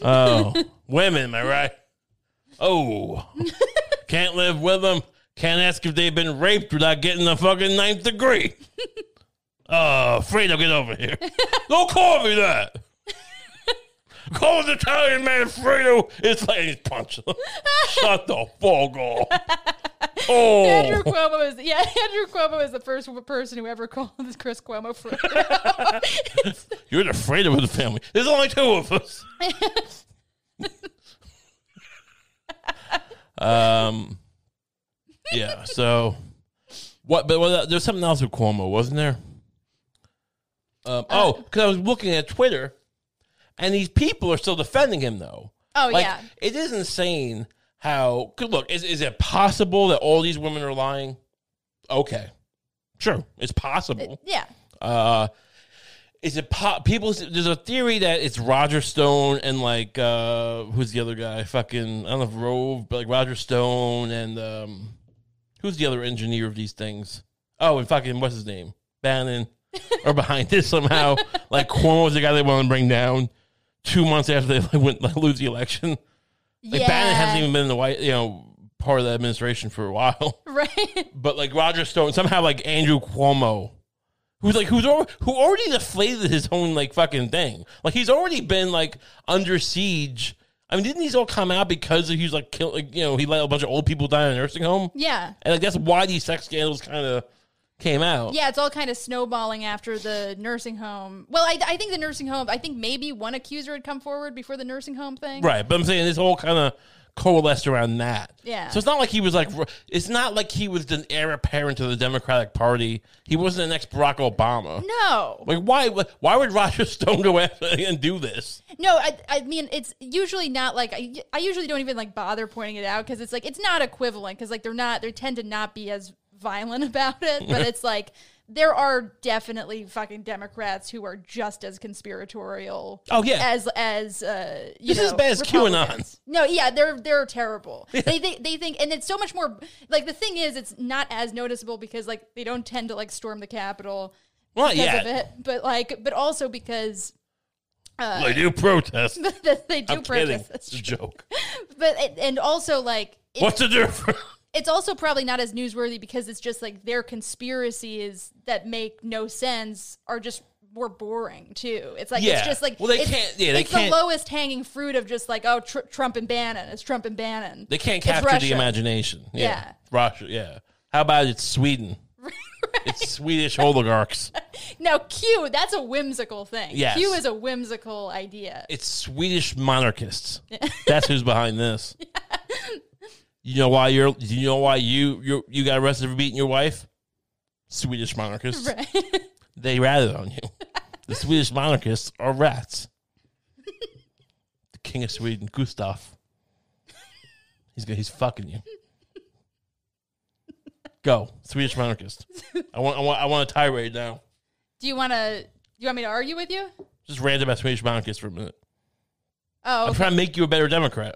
[SPEAKER 1] Oh, women, am I right? Oh, can't live with them. Can't ask if they've been raped without getting the fucking ninth degree. Oh, Fredo, get over here. Don't call me that. Call the Italian man Fredo. It's like he's punching. Shut the fuck up. Oh,
[SPEAKER 2] Andrew Cuomo is yeah. Andrew Cuomo is the first person who ever called this Chris Cuomo Fredo.
[SPEAKER 1] You're the Fredo of the family. There's only two of us. um, yeah. So, what? But what, there's something else with Cuomo, wasn't there? Um, oh, because I was looking at Twitter, and these people are still defending him, though.
[SPEAKER 2] Oh
[SPEAKER 1] Like,
[SPEAKER 2] yeah.
[SPEAKER 1] it is insane how. 'cause Look, is is it possible that all these women are lying? Okay, sure, it's possible.
[SPEAKER 2] Yeah.
[SPEAKER 1] Uh, is it po- people? There's a theory that it's Roger Stone and like uh, who's the other guy? Fucking I don't know if Rove, but like Roger Stone and um, who's the other engineer of these things? Oh, and fucking what's his name? Bannon are behind this somehow. like Cuomo was the guy they want to bring down two months after they like, went like, lose the election. Like
[SPEAKER 2] yeah.
[SPEAKER 1] Bannon hasn't even been in the white, you know, part of the administration for a while.
[SPEAKER 2] right.
[SPEAKER 1] But like Roger Stone, somehow like Andrew Cuomo, who's like who's al- who already deflated his own like fucking thing. Like he's already been like under siege. I mean, didn't these all come out because he was like kill, like you know he let a bunch of old people die in a nursing home,
[SPEAKER 2] Yeah.
[SPEAKER 1] and like that's why these sex scandals kind of came out.
[SPEAKER 2] Yeah, it's all kind of snowballing after the nursing home. Well, I, I think the nursing home, I think maybe one accuser had come forward before the nursing home thing.
[SPEAKER 1] Right, but I'm saying this all kind of coalesced around that.
[SPEAKER 2] Yeah.
[SPEAKER 1] So it's not like he was like, it's not like he was the heir apparent to the Democratic Party. He wasn't the next Barack Obama.
[SPEAKER 2] No.
[SPEAKER 1] Like why? Why would Roger Stone go after and do this?
[SPEAKER 2] No, I, I mean, it's usually not like, I, I usually don't even like bother pointing it out because it's like, it's not equivalent because like they're not, they tend to not be as violent about it, but it's like, there are definitely fucking Democrats who are just as conspiratorial.
[SPEAKER 1] Oh, yeah.
[SPEAKER 2] as as uh, you
[SPEAKER 1] This is
[SPEAKER 2] know,
[SPEAKER 1] bad as QAnon.
[SPEAKER 2] No, yeah, they're they're terrible. They, they they think, and it's so much more. Like the thing is, it's not as noticeable because like they don't tend to like storm the Capitol
[SPEAKER 1] Well,
[SPEAKER 2] because
[SPEAKER 1] yeah,
[SPEAKER 2] of it, but like, but also because uh,
[SPEAKER 1] they do protest.
[SPEAKER 2] they do
[SPEAKER 1] I'm kidding.
[SPEAKER 2] protest. That's
[SPEAKER 1] It's a joke.
[SPEAKER 2] But it- and also like it,
[SPEAKER 1] What's the difference?
[SPEAKER 2] It's also probably not as newsworthy because it's just like their conspiracies that make no sense are just more boring too. It's like
[SPEAKER 1] Yeah.
[SPEAKER 2] it's just like
[SPEAKER 1] Well, they
[SPEAKER 2] it's,
[SPEAKER 1] can't- yeah, they
[SPEAKER 2] it's
[SPEAKER 1] can't-
[SPEAKER 2] the lowest hanging fruit of just like oh tr- Trump and Bannon. It's Trump and Bannon.
[SPEAKER 1] They can't capture the imagination. Yeah.
[SPEAKER 2] Yeah.
[SPEAKER 1] Russia. Yeah. How about it's Sweden? It's Swedish oligarchs.
[SPEAKER 2] Now Q, that's a whimsical thing.
[SPEAKER 1] Yes.
[SPEAKER 2] Q is a whimsical idea.
[SPEAKER 1] It's Swedish monarchists. That's who's behind this. You know why you're? You know why you you you got arrested for beating your wife? Swedish monarchists.
[SPEAKER 2] Right.
[SPEAKER 1] They ratted on you. The Swedish monarchists are rats. the king of Sweden, Gustav. He's he's fucking you. Go, Swedish monarchist. I want I want I want a tirade now.
[SPEAKER 2] do you want to? Do you want me to argue with you?
[SPEAKER 1] Just rant about Swedish monarchists for a minute.
[SPEAKER 2] Oh,
[SPEAKER 1] I'm trying to make you a better Democrat.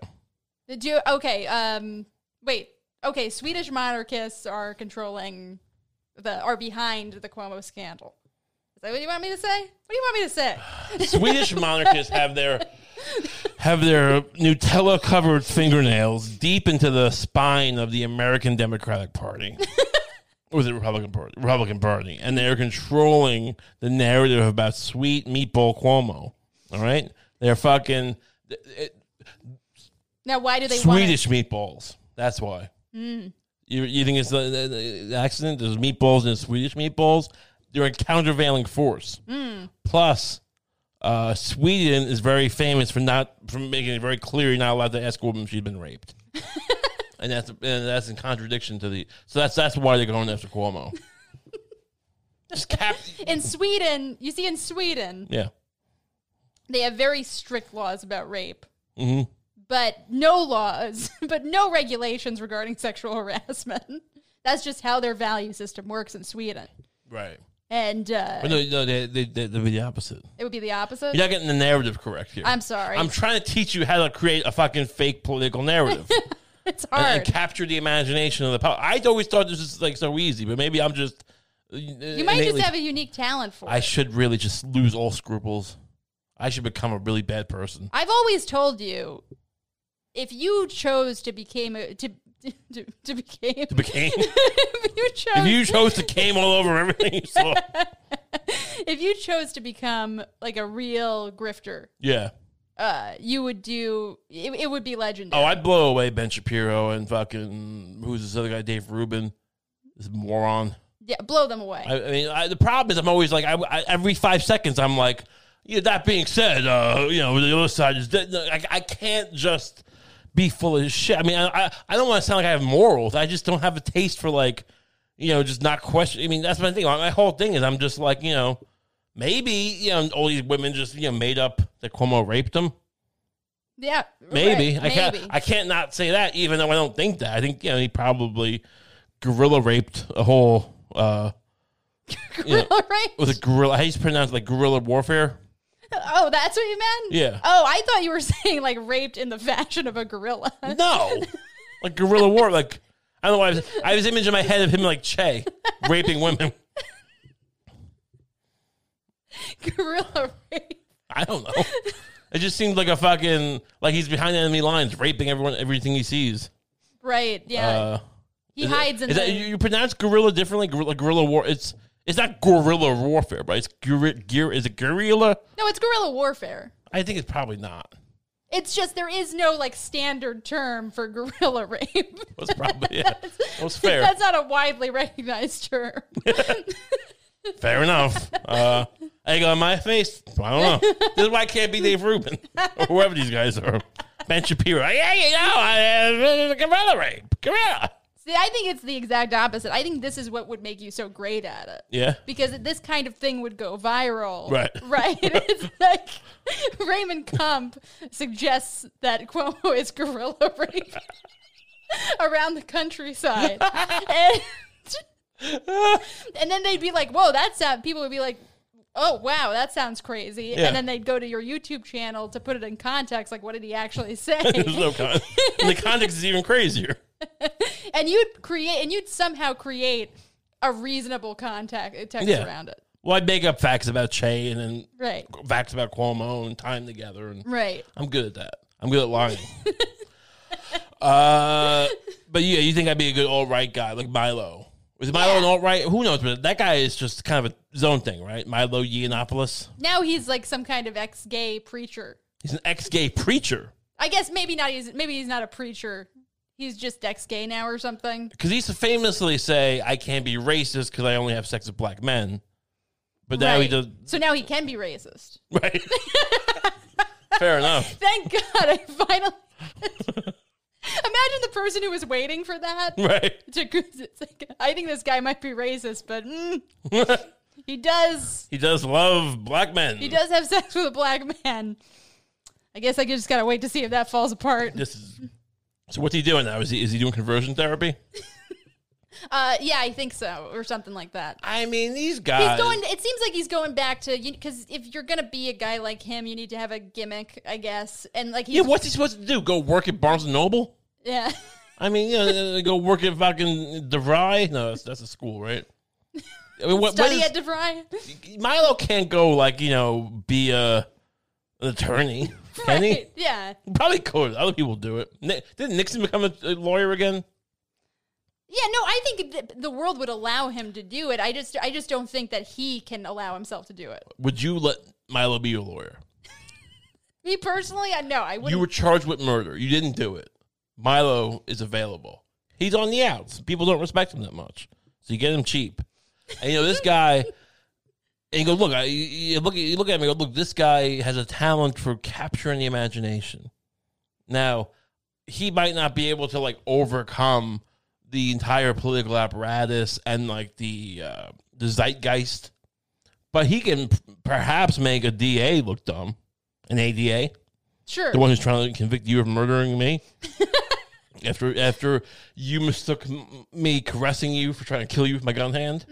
[SPEAKER 2] Did you? Okay. Um. Wait. Okay. Swedish monarchists are controlling the are behind the Cuomo scandal. Is that what you want me to say? What do you want me to say?
[SPEAKER 1] Swedish monarchists have their have their Nutella covered fingernails deep into the spine of the American Democratic Party. or the Republican Party, Republican Party, and they're controlling the narrative about sweet meatball Cuomo. All right, they're fucking it,
[SPEAKER 2] Now, why do they
[SPEAKER 1] Swedish meatballs. That's why. You, you think it's the, the, the accident? There's meatballs and Swedish meatballs. They're a countervailing force. Plus, uh, Sweden is very famous for not for making it very clear you're not allowed to ask a woman if she's been raped, and that's and that's in contradiction to the. So that's that's why they're going after Cuomo. Cap.
[SPEAKER 2] In Sweden? You see, in Sweden,
[SPEAKER 1] Yeah.
[SPEAKER 2] they have very strict laws about rape.
[SPEAKER 1] hmm
[SPEAKER 2] but no laws, but no regulations regarding sexual harassment. That's just how their value system works in Sweden.
[SPEAKER 1] Right.
[SPEAKER 2] And uh,
[SPEAKER 1] But no, no, they, they, they, they'd be the opposite.
[SPEAKER 2] it would be the opposite.
[SPEAKER 1] You're not getting the narrative correct here.
[SPEAKER 2] I'm sorry.
[SPEAKER 1] I'm trying to teach you how to create a fucking fake political narrative
[SPEAKER 2] it's hard.
[SPEAKER 1] and capture the imagination of the public. I always thought this was like so easy, but maybe I'm just. uh,
[SPEAKER 2] you might just have a unique talent for it.
[SPEAKER 1] I
[SPEAKER 2] it.
[SPEAKER 1] should really just lose all scruples. I should become a really bad person.
[SPEAKER 2] I've always told you, if you chose to became a, to to, to became
[SPEAKER 1] Became
[SPEAKER 2] if you chose
[SPEAKER 1] if you chose to came all over everything you saw.
[SPEAKER 2] if you chose to become like a real grifter,
[SPEAKER 1] Yeah.
[SPEAKER 2] uh, you would do it, it would be legendary. Oh.
[SPEAKER 1] I'd blow away Ben Shapiro and fucking who's this other guy, Dave Rubin, this moron.
[SPEAKER 2] yeah, blow them away.
[SPEAKER 1] I, I mean, I, the problem is I'm always like, I, I, every five seconds, I'm like, yeah, that being said, uh, you know, the other side is, dead. I, I can't just be full of shit. I mean, I, I, I don't want to sound like I have morals. I just don't have a taste for like, you know, just not question. I mean, that's my thing. My whole thing is I'm just like, you know, maybe, you know, all these women just, you know, made up that Cuomo raped them.
[SPEAKER 2] yeah,
[SPEAKER 1] Maybe.
[SPEAKER 2] right,
[SPEAKER 1] I can't
[SPEAKER 2] maybe.
[SPEAKER 1] I can't not say that, even though I don't think that. I think, you know, he probably gorilla raped a whole uh you know, with a gorilla. How do you pronounce it? like guerrilla warfare?
[SPEAKER 2] Oh, that's what you meant.
[SPEAKER 1] Yeah.
[SPEAKER 2] Oh, I thought you were saying like raped in the fashion of a gorilla.
[SPEAKER 1] No, like gorilla war. Like I don't know. Why I, was, I have this image in my head of him like Che raping women.
[SPEAKER 2] gorilla rape.
[SPEAKER 1] I don't know. It just seems like a fucking like he's behind enemy lines, raping everyone, everything he sees.
[SPEAKER 2] Right. Yeah.
[SPEAKER 1] Uh,
[SPEAKER 2] he
[SPEAKER 1] is it-
[SPEAKER 2] hides in
[SPEAKER 1] Is
[SPEAKER 2] the.
[SPEAKER 1] that you, pronounce gorilla differently? Guerrilla, gorilla war. It's it's not guerrilla warfare, but it's gear. gear is it guerrilla?
[SPEAKER 2] no, it's guerrilla warfare.
[SPEAKER 1] I think it's probably not.
[SPEAKER 2] It's just there is no like standard term for guerrilla rape.
[SPEAKER 1] That's probably yeah. That's fair.
[SPEAKER 2] That's not a widely recognized term.
[SPEAKER 1] Fair enough. Uh, egg on my face. I don't know. This is why I can't be Dave Rubin or whoever these guys are. Ben Shapiro. Yeah, you know, I, uh, gorilla rape. Gorilla.
[SPEAKER 2] I think it's the exact opposite. I think this is what would make you so great at it.
[SPEAKER 1] Yeah.
[SPEAKER 2] Because this kind of thing would go viral.
[SPEAKER 1] Right.
[SPEAKER 2] Right. it's like Raymond Kump suggests that Cuomo is guerrilla rape around the countryside. and, and then they'd be like, whoa, that sound people would be like, Oh wow, that sounds crazy!
[SPEAKER 1] Yeah.
[SPEAKER 2] And then they'd go to your YouTube channel to put it in context, like what did he actually say?
[SPEAKER 1] There's no con- and the context is even crazier.
[SPEAKER 2] and you'd create, and you'd somehow create a reasonable contact text
[SPEAKER 1] Yeah.
[SPEAKER 2] around it,
[SPEAKER 1] Well, I'd make up facts about Che and then
[SPEAKER 2] right?
[SPEAKER 1] facts about Cuomo and time together. And
[SPEAKER 2] Right.
[SPEAKER 1] I'm good at that. I'm good at lying. uh, but yeah, you think I'd be a good all right guy like Milo? Was Milo an alt right? Who knows? But that guy is just kind of a zone thing, right? Milo Yiannopoulos.
[SPEAKER 2] Now he's like some kind of ex-gay preacher.
[SPEAKER 1] He's an ex-gay preacher
[SPEAKER 2] I guess maybe not. He's maybe he's not a preacher. He's just Dex gay now or something.
[SPEAKER 1] because he used to famously say, "I can't be racist because I only have sex with black men." But now he
[SPEAKER 2] Right.
[SPEAKER 1] does.
[SPEAKER 2] So now he can be racist.
[SPEAKER 1] Right. Fair enough.
[SPEAKER 2] Thank God I finally. Imagine the person who was waiting for that.
[SPEAKER 1] Right.
[SPEAKER 2] To, it's like, I think this guy might be racist, but mm, he does.
[SPEAKER 1] he does love black men.
[SPEAKER 2] He does have sex with a black man. I guess I just gotta wait to see if that falls apart.
[SPEAKER 1] This is. So what's he doing now? Is he is he doing conversion therapy?
[SPEAKER 2] Uh, yeah, I think so, or something like that.
[SPEAKER 1] I mean, these guys.
[SPEAKER 2] He's going. It seems like he's going back to because if you're gonna be a guy like him, you need to have a gimmick, I guess. And like, he's,
[SPEAKER 1] yeah, what's he supposed to do? Go work at Barnes and Noble?
[SPEAKER 2] yeah,
[SPEAKER 1] I mean, you know, go work at fucking DeVry? No, that's, that's a school, right? I mean, what, what
[SPEAKER 2] study
[SPEAKER 1] is-
[SPEAKER 2] at DeVry.
[SPEAKER 1] Milo can't go like you know be a an attorney, can he?
[SPEAKER 2] Right, Yeah,
[SPEAKER 1] Probably could. Other people do it. Ni- Didn't Nixon become a, a lawyer again?
[SPEAKER 2] yeah. No, I think th- the world would allow him to do it. I just, I just don't think that he can allow himself to do it.
[SPEAKER 1] Would you let Milo be your lawyer?
[SPEAKER 2] Me personally, I no, I wouldn't.
[SPEAKER 1] You were charged with murder. You didn't do it. Milo is available. He's on the outs. People don't respect him that much, so you get him cheap. And you know this guy. And you go look. I, you look. You look at me. and Go look. This guy has a talent for capturing the imagination. Now, he might not be able to like overcome the entire political apparatus and like the uh, the zeitgeist, but he can p- perhaps make a DA look dumb, an ADA.
[SPEAKER 2] Sure.
[SPEAKER 1] The one who's trying to convict you of murdering me. after after you mistook m- me caressing you for trying to kill you with my gun hand.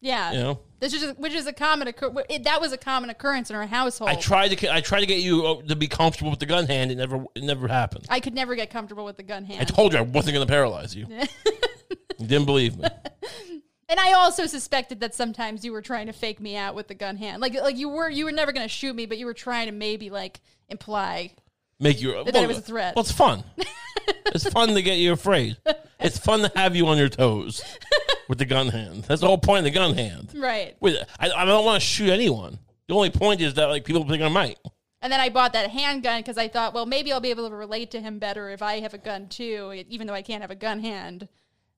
[SPEAKER 2] yeah.
[SPEAKER 1] You know,
[SPEAKER 2] This is which is a common occur- it, that was a common occurrence in our household.
[SPEAKER 1] I tried to I tried to get you uh, to be comfortable with the gun hand. It never it never happened.
[SPEAKER 2] I could never get comfortable with the gun hand.
[SPEAKER 1] I told you I wasn't going to paralyze you. you didn't believe me.
[SPEAKER 2] and I also suspected that sometimes you were trying to fake me out with the gun hand. Like like you were you were never going to shoot me, but you were trying to maybe like imply.
[SPEAKER 1] Make you
[SPEAKER 2] that it was a threat.
[SPEAKER 1] Well, it's fun. it's fun to get you afraid. It's fun to have you on your toes with the gun hand. That's the whole point of the gun hand.
[SPEAKER 2] Right.
[SPEAKER 1] I, I don't want to shoot anyone. The only point is that like people think I might.
[SPEAKER 2] And then I bought that handgun because I thought, well, maybe I'll be able to relate to him better if I have a gun too, even though I can't have a gun hand.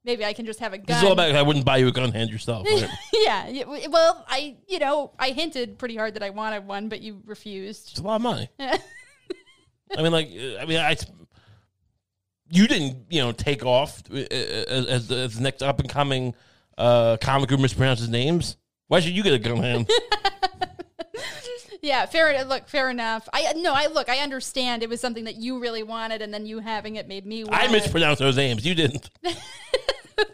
[SPEAKER 2] Maybe I can just have a gun.
[SPEAKER 1] This is all about I wouldn't buy you a gun hand yourself. Right?
[SPEAKER 2] yeah. yeah, Well, I, you know, I hinted pretty hard that I wanted one, but you refused.
[SPEAKER 1] It's a lot of money. I mean, like, uh, I mean, I. You didn't, you know, take off uh, as, as, as the next up and coming uh, comic who mispronounces names. Why should you get a gun hand?
[SPEAKER 2] Yeah, fair. Look, fair enough. I no, I look. I understand. It was something that you really wanted, and then you having it made me. Want
[SPEAKER 1] I
[SPEAKER 2] it.
[SPEAKER 1] mispronounced those names. You didn't.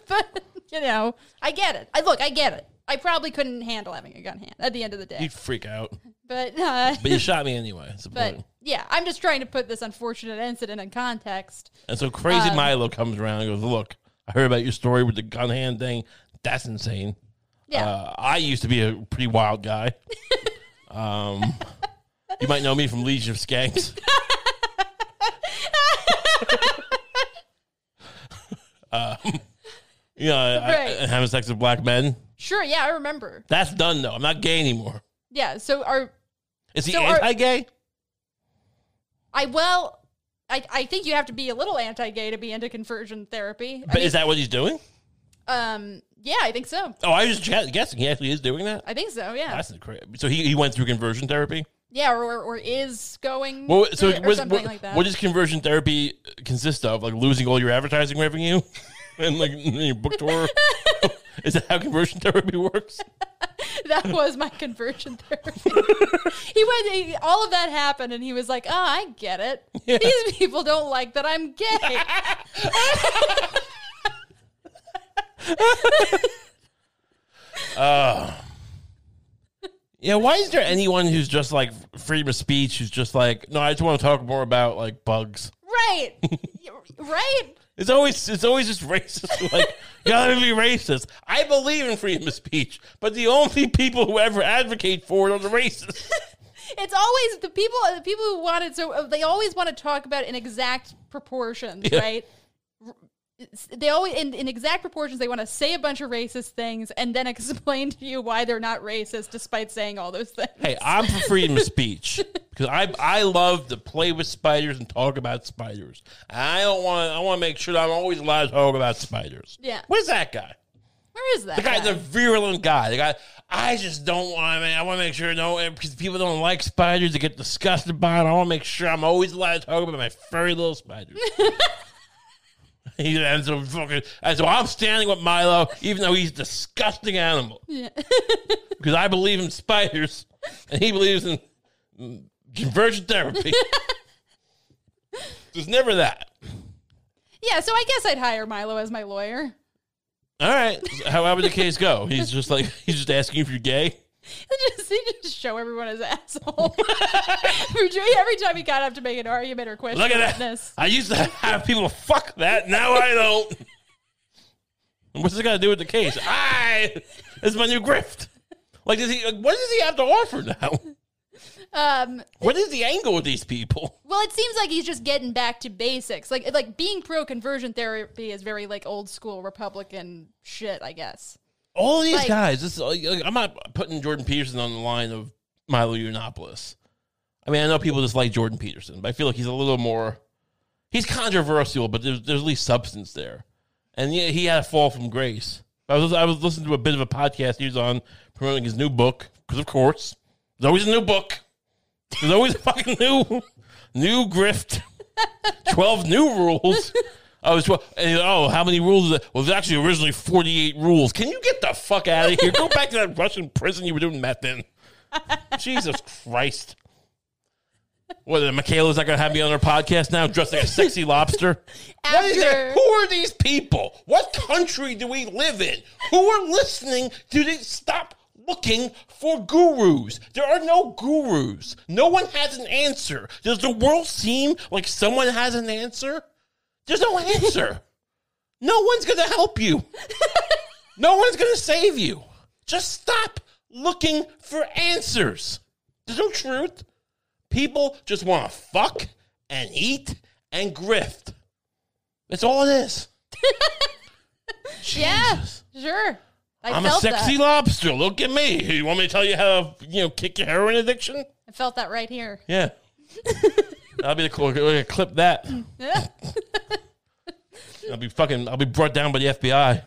[SPEAKER 2] but you know, I get it. I look. I get it. I probably couldn't handle having a gun hand at the end of the day,
[SPEAKER 1] You'd freak out.
[SPEAKER 2] but uh,
[SPEAKER 1] But you shot me anyway. That's the
[SPEAKER 2] but
[SPEAKER 1] point.
[SPEAKER 2] yeah, I'm just trying to put this unfortunate incident in context.
[SPEAKER 1] And so crazy
[SPEAKER 2] um,
[SPEAKER 1] Milo comes around and goes, "Look, I heard about your story with the gun hand thing. That's insane.
[SPEAKER 2] Yeah,
[SPEAKER 1] Uh, I used to be a pretty wild guy. um, you might know me from Legion of Skanks. um, you know, I,
[SPEAKER 2] Right.
[SPEAKER 1] I, having sex with black men.
[SPEAKER 2] Sure. Yeah, I remember.
[SPEAKER 1] That's done though. I'm not gay anymore.
[SPEAKER 2] Yeah. So are
[SPEAKER 1] Is he
[SPEAKER 2] So are-
[SPEAKER 1] anti-gay?
[SPEAKER 2] I well? I, I think you have to be a little anti-gay to be into conversion therapy. I
[SPEAKER 1] But
[SPEAKER 2] mean,
[SPEAKER 1] is that what he's doing?
[SPEAKER 2] um, yeah, I think so.
[SPEAKER 1] Oh, I was just guessing. He actually is doing that.
[SPEAKER 2] I think so. Yeah,
[SPEAKER 1] That's crazy. So he, he went through conversion therapy.
[SPEAKER 2] yeah, or, or, is going.
[SPEAKER 1] Well, so
[SPEAKER 2] or, or
[SPEAKER 1] what's-
[SPEAKER 2] something
[SPEAKER 1] what,
[SPEAKER 2] like that.
[SPEAKER 1] what does conversion therapy consist of? Like losing all your advertising revenue and like your book tour? Is that how conversion therapy works?
[SPEAKER 2] that was my conversion therapy. he went. He, all of that happened, and he was like, "Oh, I get it.
[SPEAKER 1] Yeah.
[SPEAKER 2] These people don't like that I'm gay." Oh.
[SPEAKER 1] Yeah, why is there anyone who's just like freedom of speech who's just like, no, I just want to talk more about like bugs.
[SPEAKER 2] Right, right.
[SPEAKER 1] It's always it's always just racist. Like, you gotta be racist. I believe in freedom of speech, but the only people who ever advocate for it are the racists.
[SPEAKER 2] It's always the people. The people who want it. So uh, they always want to talk about in exact proportions,
[SPEAKER 1] Yeah.
[SPEAKER 2] right? They always in, in exact proportions. They want to say a bunch of racist things and then explain to you why they're not racist, despite saying all those things.
[SPEAKER 1] Hey, I'm for freedom of speech because I I love to play with spiders and talk about spiders. I don't want I want to make sure that I'm always allowed to talk about spiders.
[SPEAKER 2] Yeah.
[SPEAKER 1] Where's that guy?
[SPEAKER 2] Where is that
[SPEAKER 1] The guy,
[SPEAKER 2] guy?
[SPEAKER 1] the virulent guy. The guy. I just don't want. I, mean, I want to make sure no, eh, because people don't like spiders. They get disgusted by it. I want to make sure I'm always allowed to talk about my furry little spiders. He ends up fucking, and so I'm standing with Milo, even though he's a disgusting animal.
[SPEAKER 2] Yeah.
[SPEAKER 1] because I believe in spiders, and he believes in mm, conversion therapy. There's never that.
[SPEAKER 2] yeah, so I guess I'd hire Milo as my lawyer.
[SPEAKER 1] All right. However the case go, he's just like he's just asking if you're gay.
[SPEAKER 2] He just, he just show everyone his asshole. Every time he got up to make an argument or question
[SPEAKER 1] Look at that.
[SPEAKER 2] witness.
[SPEAKER 1] I used to have people fuck that. Now I don't. What's this got to do with the case? I. It's my new grift. Like, does he? Like, what does he have to offer now?
[SPEAKER 2] Um,
[SPEAKER 1] What is the angle with these people?
[SPEAKER 2] well, it seems like he's just getting back to basics. Like, like being pro conversion therapy is very like old school Republican shit, I guess.
[SPEAKER 1] All these
[SPEAKER 2] Like-
[SPEAKER 1] guys. This, like, like, I'm not putting Jordan Peterson on the line of Milo Yiannopoulos. I mean, I know people just like Jordan Peterson, but I feel like he's a little more. He's controversial, but there's there's at least substance there. And yeah, he had a fall from grace. I was I was listening to a bit of a podcast he was on promoting his new book because of course there's always a new book. There's always a fucking new new grift. Twelve new rules. I was well, and, oh, how many rules is it? Well, there's actually originally 48 rules. Can you get the fuck out of here? Go back to that Russian prison you were doing meth in. Jesus Christ. What, Mikhaila's not going to have me on her podcast now dressed like a sexy lobster? What is
[SPEAKER 2] After-
[SPEAKER 1] it? Who are these people? What country do we live in? Who are listening? Do they stop looking for gurus? There are no gurus. No one has an answer. Does the world seem like someone has an answer? There's no answer. no one's going to help you. no one's going to save you. Just stop looking for answers. There's no truth. People just want to fuck and eat and grift. That's all it is.
[SPEAKER 2] Yeah, sure. I
[SPEAKER 1] I'm a sexy
[SPEAKER 2] that.
[SPEAKER 1] lobster. Look at me. You want me to tell you how to, you know, kick your heroin addiction?
[SPEAKER 2] I felt that right here.
[SPEAKER 1] Yeah. I'll be the cool. We're gonna clip that. I'll be fucking. I'll be brought down by the FBI.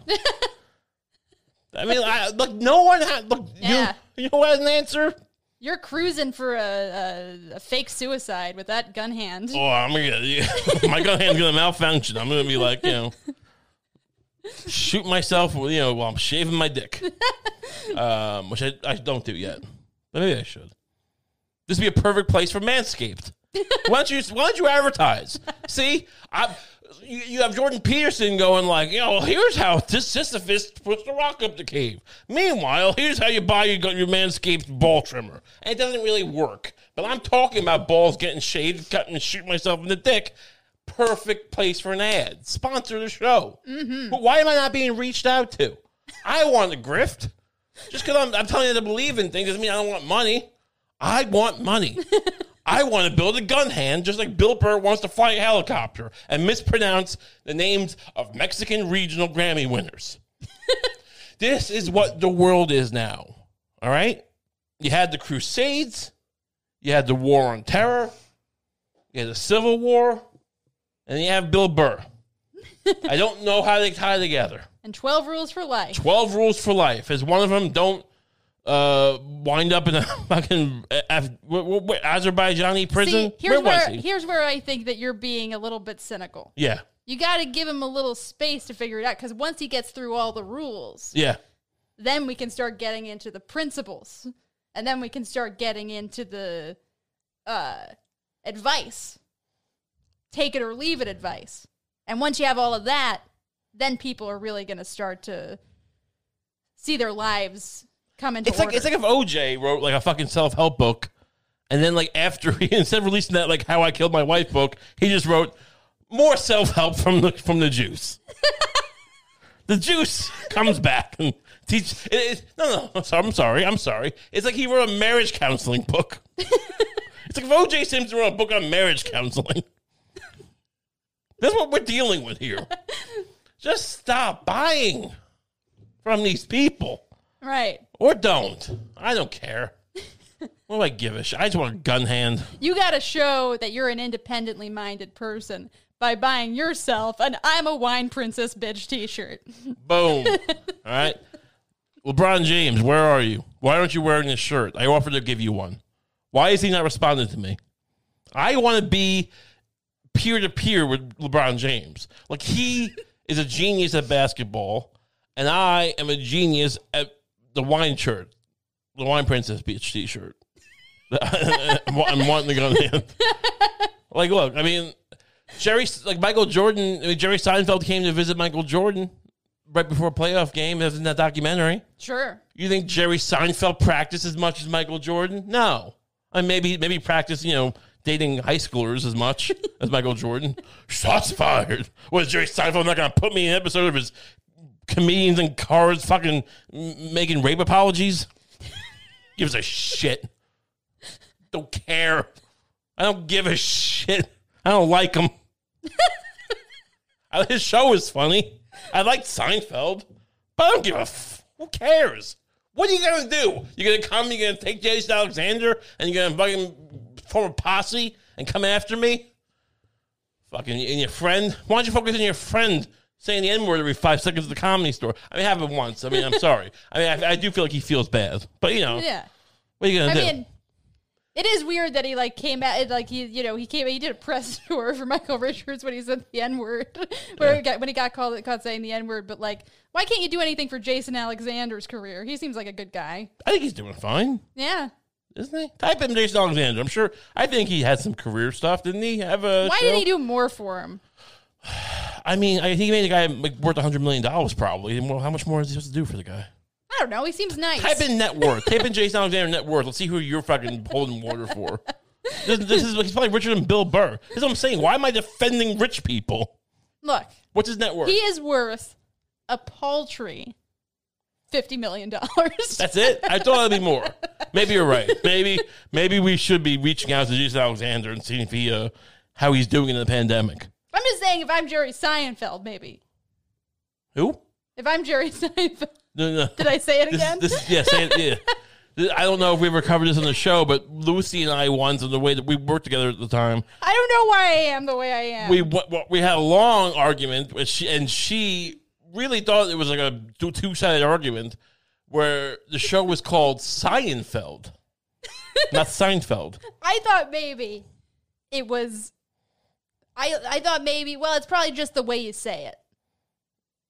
[SPEAKER 1] I mean, I, look. No one has. Look,
[SPEAKER 2] Yeah.
[SPEAKER 1] you, you know what an answer?
[SPEAKER 2] You're cruising for a, a, a fake suicide with that gun hand.
[SPEAKER 1] Oh, I'm gonna get my gun hand's gonna malfunction. I'm gonna be like, you know, shoot myself, you know, while I'm shaving my dick, um, which I, I don't do yet, but maybe I should. This would be a perfect place for Manscaped. Why don't you Why don't you advertise? See, I. You, you have Jordan Peterson going like, you know, here's how this Sisyphus puts the rock up the cave. Meanwhile, here's how you buy your, your Manscaped ball trimmer. And it doesn't really work. But I'm talking about balls getting shaved, cutting, and shoot myself in the dick. Perfect place for an ad. Sponsor the show. Mm-hmm. But why am I not being reached out to? I want a grift. Just because I'm, I'm telling you to believe in things doesn't mean I don't want money. I want money. I want to build a gun hand just like Bill Burr wants to fly a helicopter and mispronounce the names of Mexican regional Grammy winners. this is what the world is now. All right? You had the Crusades, you had the War on Terror, you had the Civil War, and you have Bill Burr. I don't know how they tie together.
[SPEAKER 2] And 12 rules for life.
[SPEAKER 1] 12 rules for life. Is one of them don't uh, wind up in a fucking uh, Af- Azerbaijani prison?
[SPEAKER 2] See, here's
[SPEAKER 1] Where
[SPEAKER 2] where,
[SPEAKER 1] he?
[SPEAKER 2] here's where I think that you're being a little bit cynical.
[SPEAKER 1] yeah.
[SPEAKER 2] You got to give him a little space to figure it out because once he gets through all the rules,
[SPEAKER 1] Yeah.
[SPEAKER 2] then we can start getting into the principles, and then we can start getting into the uh, advice, take it or leave it advice. And once you have all of that, then people are really going to start to see their lives
[SPEAKER 1] It's like
[SPEAKER 2] order.
[SPEAKER 1] it's like if OJ wrote like a fucking self help book, and then like after he instead of releasing that like How I Killed My Wife book, he just wrote more self help from the from the juice. the juice comes back and teach. It, it, no, no, sorry, I'm sorry, I'm sorry. It's like he wrote a marriage counseling book. it's like if OJ Simpson wrote a book on marriage counseling. That's what we're dealing with here. Just stop buying from these people.
[SPEAKER 2] Right.
[SPEAKER 1] Or don't. I don't care. What do I give a shit? I just want a gun hand.
[SPEAKER 2] You got to show that you're an independently minded person by buying yourself an I'm a wine princess bitch t shirt.
[SPEAKER 1] Boom. All right. LeBron James, where are you? Why aren't you wearing this shirt? I offered to give you one. Why is he not responding to me? I want to be peer to peer with LeBron James. Like he is a genius at basketball, and I am a genius at the wine shirt, the wine princess beach t-shirt. I'm wanting to go hand. Like, look, I mean, Jerry, like Michael Jordan, I mean, Jerry Seinfeld came to visit Michael Jordan right before a playoff game. Was in that documentary.
[SPEAKER 2] Sure.
[SPEAKER 1] You think Jerry Seinfeld practiced as much as Michael Jordan? No. I mean, maybe maybe practice, you know, dating high schoolers as much as Michael Jordan. Shots fired. Was Jerry Seinfeld not going to put me in an episode of his comedians in cars fucking making rape apologies? Gives a shit. Don't care. I don't give a shit. I don't like him. His show is funny. I like Seinfeld, but I don't give a. F- who cares? What are you gonna do? You're gonna come? You're gonna take Jason Alexander and you're gonna fucking form a posse and come after me? Fucking and your friend. Why don't you focus on your friend saying the N word every five seconds at the comedy store? I mean, have it happened once. I mean, I'm sorry. I mean, I, I do feel like he feels bad, but you know,
[SPEAKER 2] Yeah.
[SPEAKER 1] what are you gonna
[SPEAKER 2] I
[SPEAKER 1] do?
[SPEAKER 2] mean, it is weird that he like came out like he you know he came he did a press tour for Michael Richards when he said the N word when he got when he got called caught saying the N word but like why can't you do anything for Jason Alexander's career he seems like a good guy
[SPEAKER 1] I think he's doing fine.
[SPEAKER 2] yeah
[SPEAKER 1] isn't he? Type in Jason Alexander. I'm sure. I think he had some career stuff, didn't he? Have a
[SPEAKER 2] Why
[SPEAKER 1] show?
[SPEAKER 2] did he do more for him?
[SPEAKER 1] I mean, I, think he made a guy like, worth hundred million dollars probably. Well, how much more is he supposed to do for the guy?
[SPEAKER 2] I don't know. He seems nice.
[SPEAKER 1] Type in net worth. Type in Jason Alexander net worth. Let's see who you're fucking holding water for. This, this is he's probably richer than Bill Burr. This is what I'm saying. Why am I defending rich people?
[SPEAKER 2] Look,
[SPEAKER 1] What's his net worth?
[SPEAKER 2] he is worth a paltry fifty million dollars.
[SPEAKER 1] That's it. I thought it'd be more. Maybe you're right. Maybe maybe we should be reaching out to Jason Alexander and seeing if he uh, how he's doing in the pandemic.
[SPEAKER 2] I'm just saying, if I'm Jerry Seinfeld, maybe.
[SPEAKER 1] Who?
[SPEAKER 2] If I'm Jerry Seinfeld,
[SPEAKER 1] No, no.
[SPEAKER 2] did I say it
[SPEAKER 1] This,
[SPEAKER 2] again?
[SPEAKER 1] this, yeah, say it, yeah. I don't know if we ever covered this on the show, but Lucy and I once, in the way that we worked together at the time,
[SPEAKER 2] I don't know why I am the way I am.
[SPEAKER 1] we we had a long argument, with she, and she really thought it was like a two sided argument where the show was called Seinfeld, not Seinfeld.
[SPEAKER 2] I thought maybe it was. I I thought maybe. Well, it's probably just the way you say it.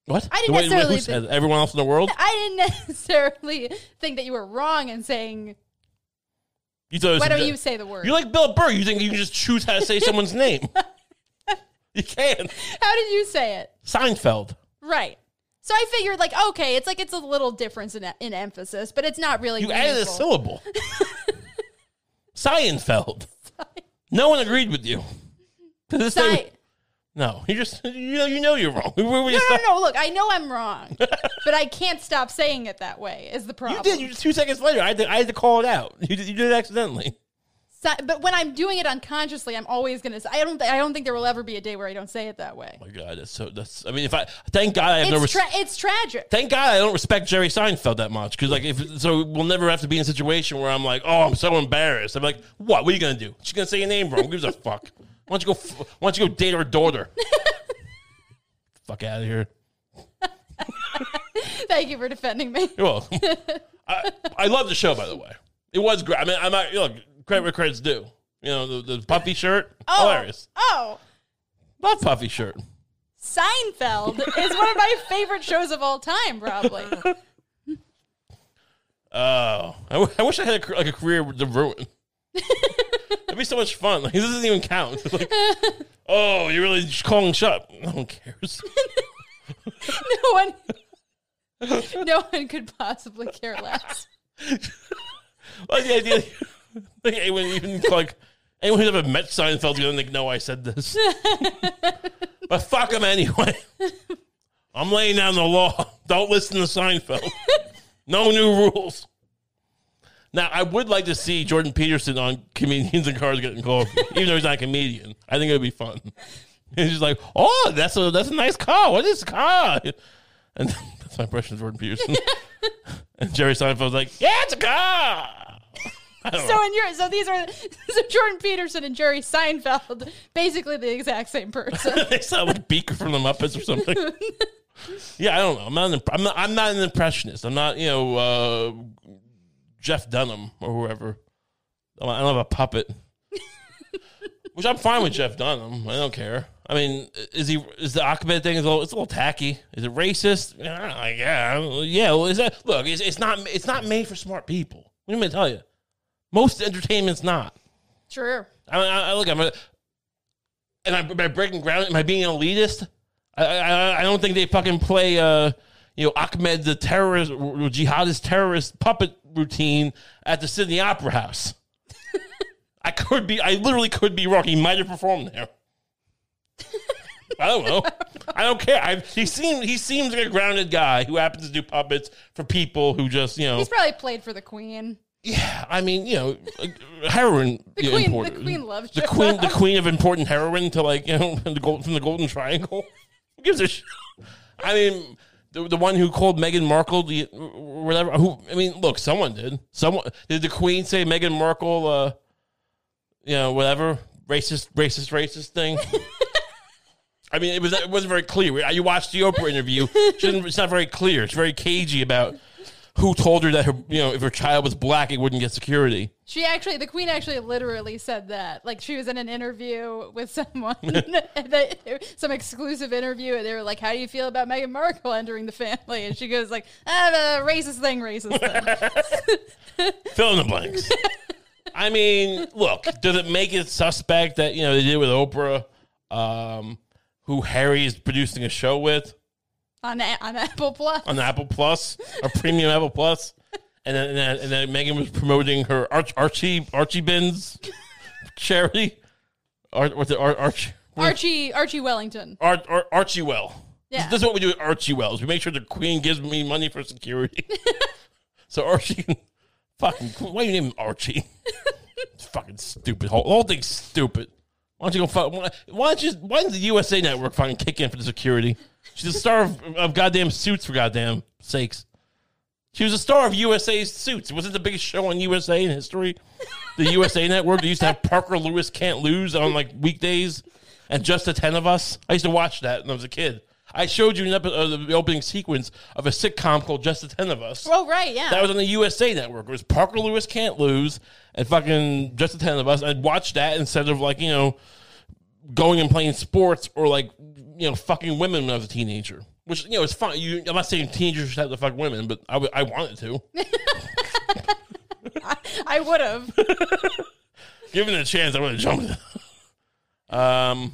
[SPEAKER 1] What?
[SPEAKER 2] I didn't
[SPEAKER 1] The way-
[SPEAKER 2] necessarily
[SPEAKER 1] who said it? everyone else in the world.
[SPEAKER 2] I didn't necessarily think that you were wrong in saying.
[SPEAKER 1] You thought it was
[SPEAKER 2] Why don't you say the word?
[SPEAKER 1] You're like Bill Burr. You think you can just choose how to say someone's name? You can.
[SPEAKER 2] How did you say it?
[SPEAKER 1] Seinfeld.
[SPEAKER 2] Right. So I figured, like, okay, it's like it's a little difference in, in emphasis, but it's not really.
[SPEAKER 1] You added a
[SPEAKER 2] meaningful.
[SPEAKER 1] syllable. Seinfeld. No one agreed with you. This
[SPEAKER 2] Si-
[SPEAKER 1] day- no, you just you know you know you're wrong. Where were you
[SPEAKER 2] no, no,
[SPEAKER 1] start-
[SPEAKER 2] no. Look, I know I'm wrong, but I can't stop saying it that way. Is the problem?
[SPEAKER 1] You did. You just two seconds later. I had to, I had to call it out. You did, you did it accidentally.
[SPEAKER 2] Si- but when I'm doing it unconsciously, I'm always gonna. Say, I don't. Th- I don't think there will ever be a day where I don't say it that way.
[SPEAKER 1] Oh my God, that's so. That's. I mean, if I thank God I have no.
[SPEAKER 2] It's
[SPEAKER 1] Res-
[SPEAKER 2] tra- it's tragic.
[SPEAKER 1] thank God I don't respect Jerry Seinfeld that much because like if so we'll never have to be in a situation where I'm like oh I'm so embarrassed. I'm like what? What are you gonna do? She's gonna say your name wrong. Who gives a fuck? Why don't you go? f- Why don't you go date her daughter? fuck out of here.
[SPEAKER 2] Thank you for defending me.
[SPEAKER 1] You're welcome. I, I love the show, by the way. It was great. I mean, I'm not, look, credit where credit's due. You know, the, the puffy shirt,
[SPEAKER 2] Oh,
[SPEAKER 1] hilarious.
[SPEAKER 2] oh,
[SPEAKER 1] Love puffy shirt.
[SPEAKER 2] Seinfeld is one of my favorite shows of all time. Probably.
[SPEAKER 1] Oh, I, w- I wish I had a, like a career with the ruin. That'd be so much fun. Like, this doesn't even count. It's Like, oh, you're really just calling shut. No one cares.
[SPEAKER 2] no one. No one could possibly care less.
[SPEAKER 1] like the idea, like anyone even like anyone who's ever met Seinfeld doesn't think, no, I said this. but fuck him anyway. I'm laying down the law. Don't listen to Seinfeld. No new rules. Now, I would like to see Jordan Peterson on Comedians and Cars Getting Coffee, even though he's not a comedian. I think it would be fun. He's just like, oh, that's a that's a nice car. What is this car? And that's my impression of Jordan Peterson. and Jerry Seinfeld's like, yeah, it's a car. Know.
[SPEAKER 2] So in your so these are so Jordan Peterson and Jerry Seinfeld, basically the exact same person.
[SPEAKER 1] they sound like Beaker from the Muppets or something. yeah, I don't know. I'm not, an, I'm not. I'm not an impressionist. I'm not. You know, uh, Jeff Dunham or whoever. I don't have a puppet. Which I'm fine with Jeff Dunham. I don't care. I mean, is he is the Achmed thing is a little, it's a little tacky? Is it racist? Yeah, yeah, yeah. Well, is that look? It's, it's not it's not made for smart people. What do you mean tell you? Most entertainment's not.
[SPEAKER 2] True.
[SPEAKER 1] I, I, I look, I'm a, and I, am I breaking ground? Am I being an elitist? I, I, I don't think they fucking play, uh, you know, Achmed the terrorist, jihadist terrorist puppet routine at the Sydney Opera House. I could be, I literally could be wrong. He might have performed there. I don't know. I don't care. I, he seems he seems like a grounded guy who happens to do puppets for people who just you know.
[SPEAKER 2] He's probably played for the Queen.
[SPEAKER 1] Yeah, I mean, you know, uh, heroin.
[SPEAKER 2] The
[SPEAKER 1] you know,
[SPEAKER 2] Queen- the. Queen loves
[SPEAKER 1] the queen. The queen of important heroin to like you know from the gold from the Golden Triangle. Who gives a shit? I mean, the, the one who called Meghan Markle, the whatever. Who I mean, look, someone did. Someone did. The Queen say Meghan Markle, uh, you know, whatever racist, racist, racist thing. I mean, it was it wasn't very clear. You watched the Oprah interview; it's not very clear. It's very cagey about who told her that her, you know, if her child was black, it wouldn't get security.
[SPEAKER 2] She actually, the Queen actually literally said that. Like she was in an interview with someone, some exclusive interview, and they were like, "How do you feel about Meghan Markle entering the family?" And she goes like, "Ah, the racist thing, racist thing."
[SPEAKER 1] Fill in the blanks. I mean, look, does it make it suspect that you know they did with Oprah, um, who Harry is producing a show with
[SPEAKER 2] on A- on Apple Plus.
[SPEAKER 1] on Apple Plus or Premium Apple Plus, and then and then, and then Meghan was promoting her Arch, Archie Archie Bins charity, Ar, what's it, Ar, Arch,
[SPEAKER 2] Archie Archie Wellington.
[SPEAKER 1] Ar, Ar, Archewell.
[SPEAKER 2] Yeah.
[SPEAKER 1] This is what we do at Archie Wells. We make sure the Queen gives me money for security. so Archie can fucking why you name him Archie? it's fucking stupid. Whole, whole thing's stupid. Why don't you go fuck? Why, why don't you? Why doesn't the USA Network fucking kick in for the security? She's the star of, of goddamn Suits for goddamn sakes. She was a star of USA's Suits. It wasn't the biggest show on USA in history. The USA Network. They used to have Parker Lewis Can't Lose on like weekdays, and just the ten of us. I used to watch that when I was a kid. I showed you an episode of uh, the opening sequence of a sitcom called Just the Ten of Us.
[SPEAKER 2] Oh right, yeah.
[SPEAKER 1] That was on the USA Network. It was Parker Lewis Can't Lose and fucking Just the Ten of Us. I'd watch that instead of like, you know, going and playing sports or like, you know, fucking women when I was a teenager. Which, you know, it's fine. You, I'm not saying teenagers should have to fuck women, but I, w- I wanted to.
[SPEAKER 2] I would have.
[SPEAKER 1] Given a chance, I would have jumped. um,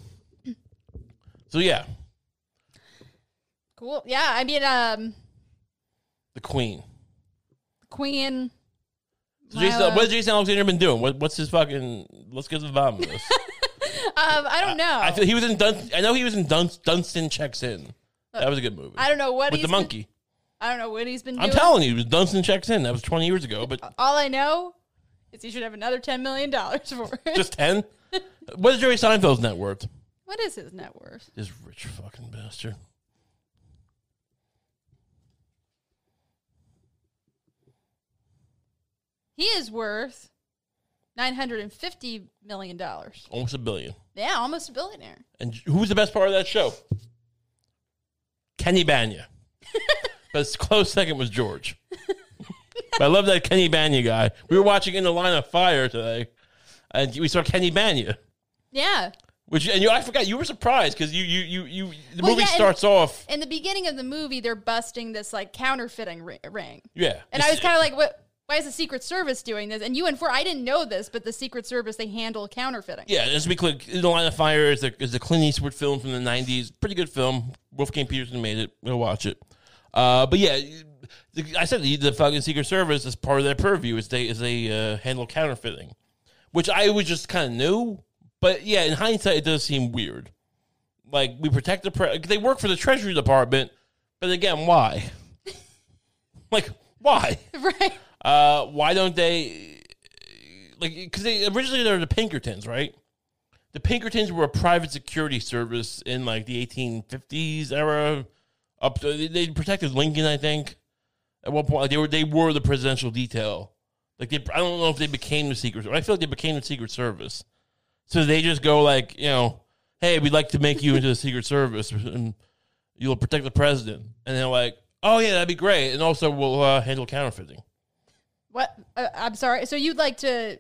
[SPEAKER 1] so, yeah,
[SPEAKER 2] cool. Yeah, I mean, um,
[SPEAKER 1] the Queen.
[SPEAKER 2] Queen.
[SPEAKER 1] So Jason, what has Jason Alexander been doing? What, what's his fucking? Let's get to the bottom of this.
[SPEAKER 2] Um, I don't know.
[SPEAKER 1] I feel he was in Dun- I know he was in Dun- Dunston Checks In. That was a good movie.
[SPEAKER 2] I don't know what
[SPEAKER 1] With
[SPEAKER 2] he's
[SPEAKER 1] the monkey.
[SPEAKER 2] Been, I don't know what he's been
[SPEAKER 1] I'm
[SPEAKER 2] doing.
[SPEAKER 1] telling you, it was Dunston Checks In. That was 20 years ago, but
[SPEAKER 2] All I know is he should have another ten million dollars for it.
[SPEAKER 1] just 10. what is Jerry Seinfeld's net worth?
[SPEAKER 2] what is his net worth?
[SPEAKER 1] This rich fucking bastard.
[SPEAKER 2] He is worth nine hundred and fifty million dollars.
[SPEAKER 1] Almost a billion.
[SPEAKER 2] Yeah, almost a billionaire.
[SPEAKER 1] And who was the best part of that show? Kenny Bania. but close second was George. but I love that Kenny Bania guy. We were watching In the Line of Fire today, and we saw Kenny Bania.
[SPEAKER 2] Yeah.
[SPEAKER 1] Which and you, I forgot you were surprised because you, you, you, you, the
[SPEAKER 2] Well,
[SPEAKER 1] movie
[SPEAKER 2] yeah,
[SPEAKER 1] starts off,
[SPEAKER 2] In the beginning of the movie, they're busting this like counterfeiting ring,
[SPEAKER 1] yeah,
[SPEAKER 2] and I was kind of like, "What? Why is the Secret Service doing this?" And you and for I didn't know this, but the Secret Service they handle counterfeiting.
[SPEAKER 1] Yeah, just to be clear, In the Line of Fire is a, is a Clint Eastwood film from the 90s. Pretty good film. Wolfgang Petersen made it. We'll watch it. Uh, but yeah, the, I said the, the fucking Secret Service is part of their purview is they, is they uh, handle counterfeiting, which I was just kind of knew. But yeah, in hindsight, it does seem weird. Like, we protect the pre- They work for the Treasury Department, but again, why? like, why?
[SPEAKER 2] right.
[SPEAKER 1] Uh, why don't they like because they originally they're the Pinkertons, right? The Pinkertons were a private security service in like the 1850s era. Up to, they- protected Lincoln, I think. At one point, like, they were they were the presidential detail. Like they, I don't know if they became the secret. Service. I feel like they became the Secret Service. So they just go like, you know, hey, we'd like to make you into the Secret Service, and you'll protect the president. And they're like, oh yeah, that'd be great, and also we'll uh, handle counterfeiting.
[SPEAKER 2] What? Uh, I'm sorry. So you'd like to?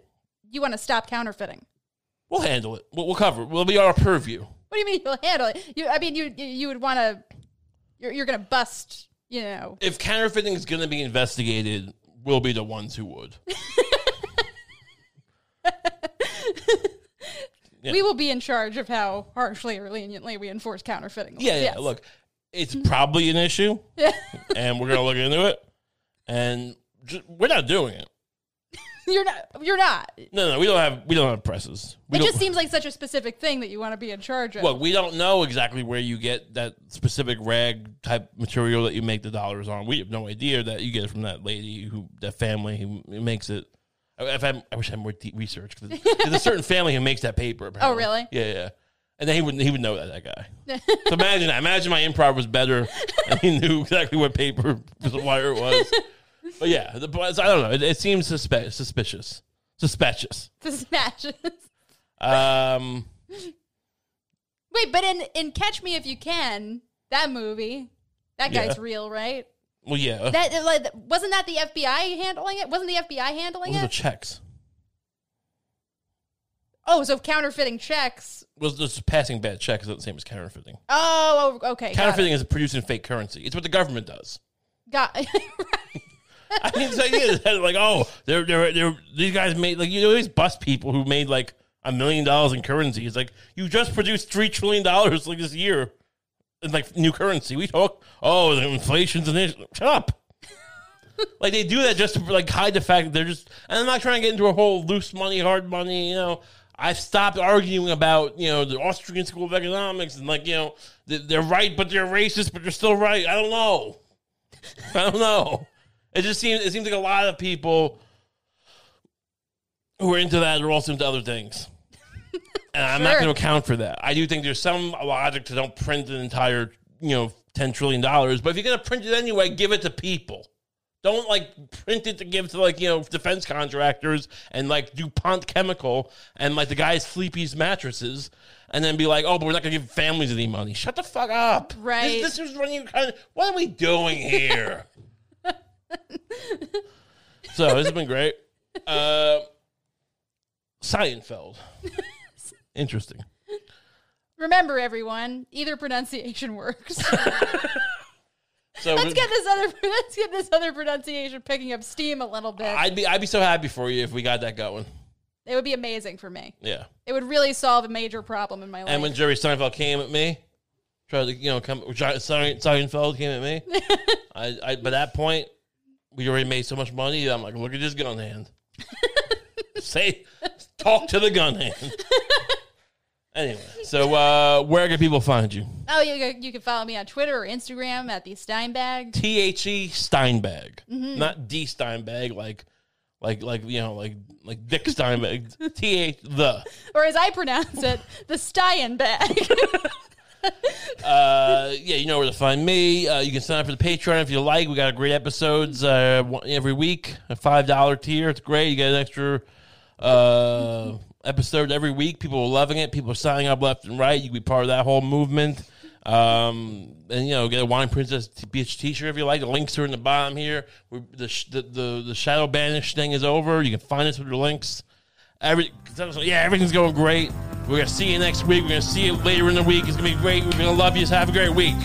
[SPEAKER 2] You want to stop counterfeiting?
[SPEAKER 1] We'll handle it. We'll, we'll cover it. We'll be our purview.
[SPEAKER 2] What do you mean you'll handle it? You, I mean, you you, would want to. You're you're gonna bust. You know.
[SPEAKER 1] If counterfeiting is going to be investigated, we'll be the ones who would. Yeah.
[SPEAKER 2] We will be in charge of how harshly or leniently we enforce counterfeiting.
[SPEAKER 1] Yeah, yeah.
[SPEAKER 2] Yes.
[SPEAKER 1] Look, it's probably an issue, and we're going to look into it. And just, we're not doing it.
[SPEAKER 2] you're not. You're not.
[SPEAKER 1] No, no, we don't have we don't have presses. We don't,
[SPEAKER 2] just seems like such a specific thing that you want to be in charge of.
[SPEAKER 1] Look, we don't know exactly where you get that specific rag type material that you make the dollars on. We have no idea that you get it from that lady who, that family who makes it. I- If I, I wish I had more deep research. 'cause There's a certain family who makes that paper. Oh, apparently.
[SPEAKER 2] Oh, really?
[SPEAKER 1] Yeah, yeah. And then he would he would know that that guy. so imagine that. Imagine my improv was better, and he knew exactly what paper wire it was. But yeah, the, I don't know. It, it seems suspe- suspicious. Suspicious.
[SPEAKER 2] Dispatches.
[SPEAKER 1] Um,
[SPEAKER 2] Wait, but in in Catch Me If You Can, that movie, that
[SPEAKER 1] Yeah.
[SPEAKER 2] guy's real, right?
[SPEAKER 1] well, yeah.
[SPEAKER 2] That like wasn't that the FBI handling it? Wasn't the FBI handling
[SPEAKER 1] Those are
[SPEAKER 2] it?
[SPEAKER 1] checks.
[SPEAKER 2] oh, so counterfeiting checks.
[SPEAKER 1] was just passing bad checks is not the same as counterfeiting.
[SPEAKER 2] Oh, oh, okay. got it.
[SPEAKER 1] Counterfeiting is producing fake currency. It's what the government does.
[SPEAKER 2] Got right.
[SPEAKER 1] I mean, so yeah, like, oh, they're, they're, they're, these guys made, like, you know, these bus people who made like a million dollars in currency. It's like, you just produced $3 trillion like this year in like new currency. We talk, oh, the inflation's an issue. Shut up. like, they do that just to like hide the fact that they're just, and I'm not trying to get into a whole loose money, hard money, you know. I've stopped arguing about, you know, the Austrian School of Economics and like, you know, they're right, but they're racist, but they're still right. I don't know. I don't know. It just seems it seems like a lot of people who are into that are also into other things. And I'm not going to account for that. I do think there's some logic to don't print an entire, you know, ten trillion dollars. But if you're going to print it anyway, give it to people. Don't like print it to give to like you know defense contractors and like DuPont Chemical and like the guys Sleepy's mattresses, and then be like, oh, but we're not going to give families any money. Shut the fuck up.
[SPEAKER 2] Right.
[SPEAKER 1] This, this is running kind of. What are we doing here? so this has been great. Uh, Seinfeld. Interesting.
[SPEAKER 2] Remember, everyone, either pronunciation works.
[SPEAKER 1] So
[SPEAKER 2] let's get this other let's get this other pronunciation picking up steam a little bit.
[SPEAKER 1] I'd be I'd be so happy for you if we got that going.
[SPEAKER 2] it would be amazing for me.
[SPEAKER 1] Yeah.
[SPEAKER 2] It would really solve a major problem in my life.
[SPEAKER 1] And when Jerry Seinfeld came at me, tried to you know come Seinfeld came at me. I, I by that point we already made so much money. I'm like, look at this gun hand. Say, talk to the gun hand. anyway, so uh, where can people find you?
[SPEAKER 2] oh, you can- you can follow me on Twitter or Instagram at the Steinbag.
[SPEAKER 1] T H E Steinbag,
[SPEAKER 2] Mm-hmm.
[SPEAKER 1] not D Steinbag, like, like, like you know, like, like Dick Steinbag. T H the.
[SPEAKER 2] or as I pronounce it, the Steinbag.
[SPEAKER 1] Uh, yeah, you know where to find me. Uh, you can sign up for the Patreon if you like. We got great episodes uh, every week. A five dollar tier, it's great. You get an extra uh, episode every week. People are loving it. People are signing up left and right. You can be part of that whole movement. Um, and you know, get a Wine Princess t- Beach T-shirt if you like. The links are in the bottom here. We're, the, the the the Shadow Banish thing is over. You can find us with the links. Every yeah, everything's going great. We're gonna see you next week. We're gonna see you later in the week. It's gonna be great. We're gonna love you. Have a great week.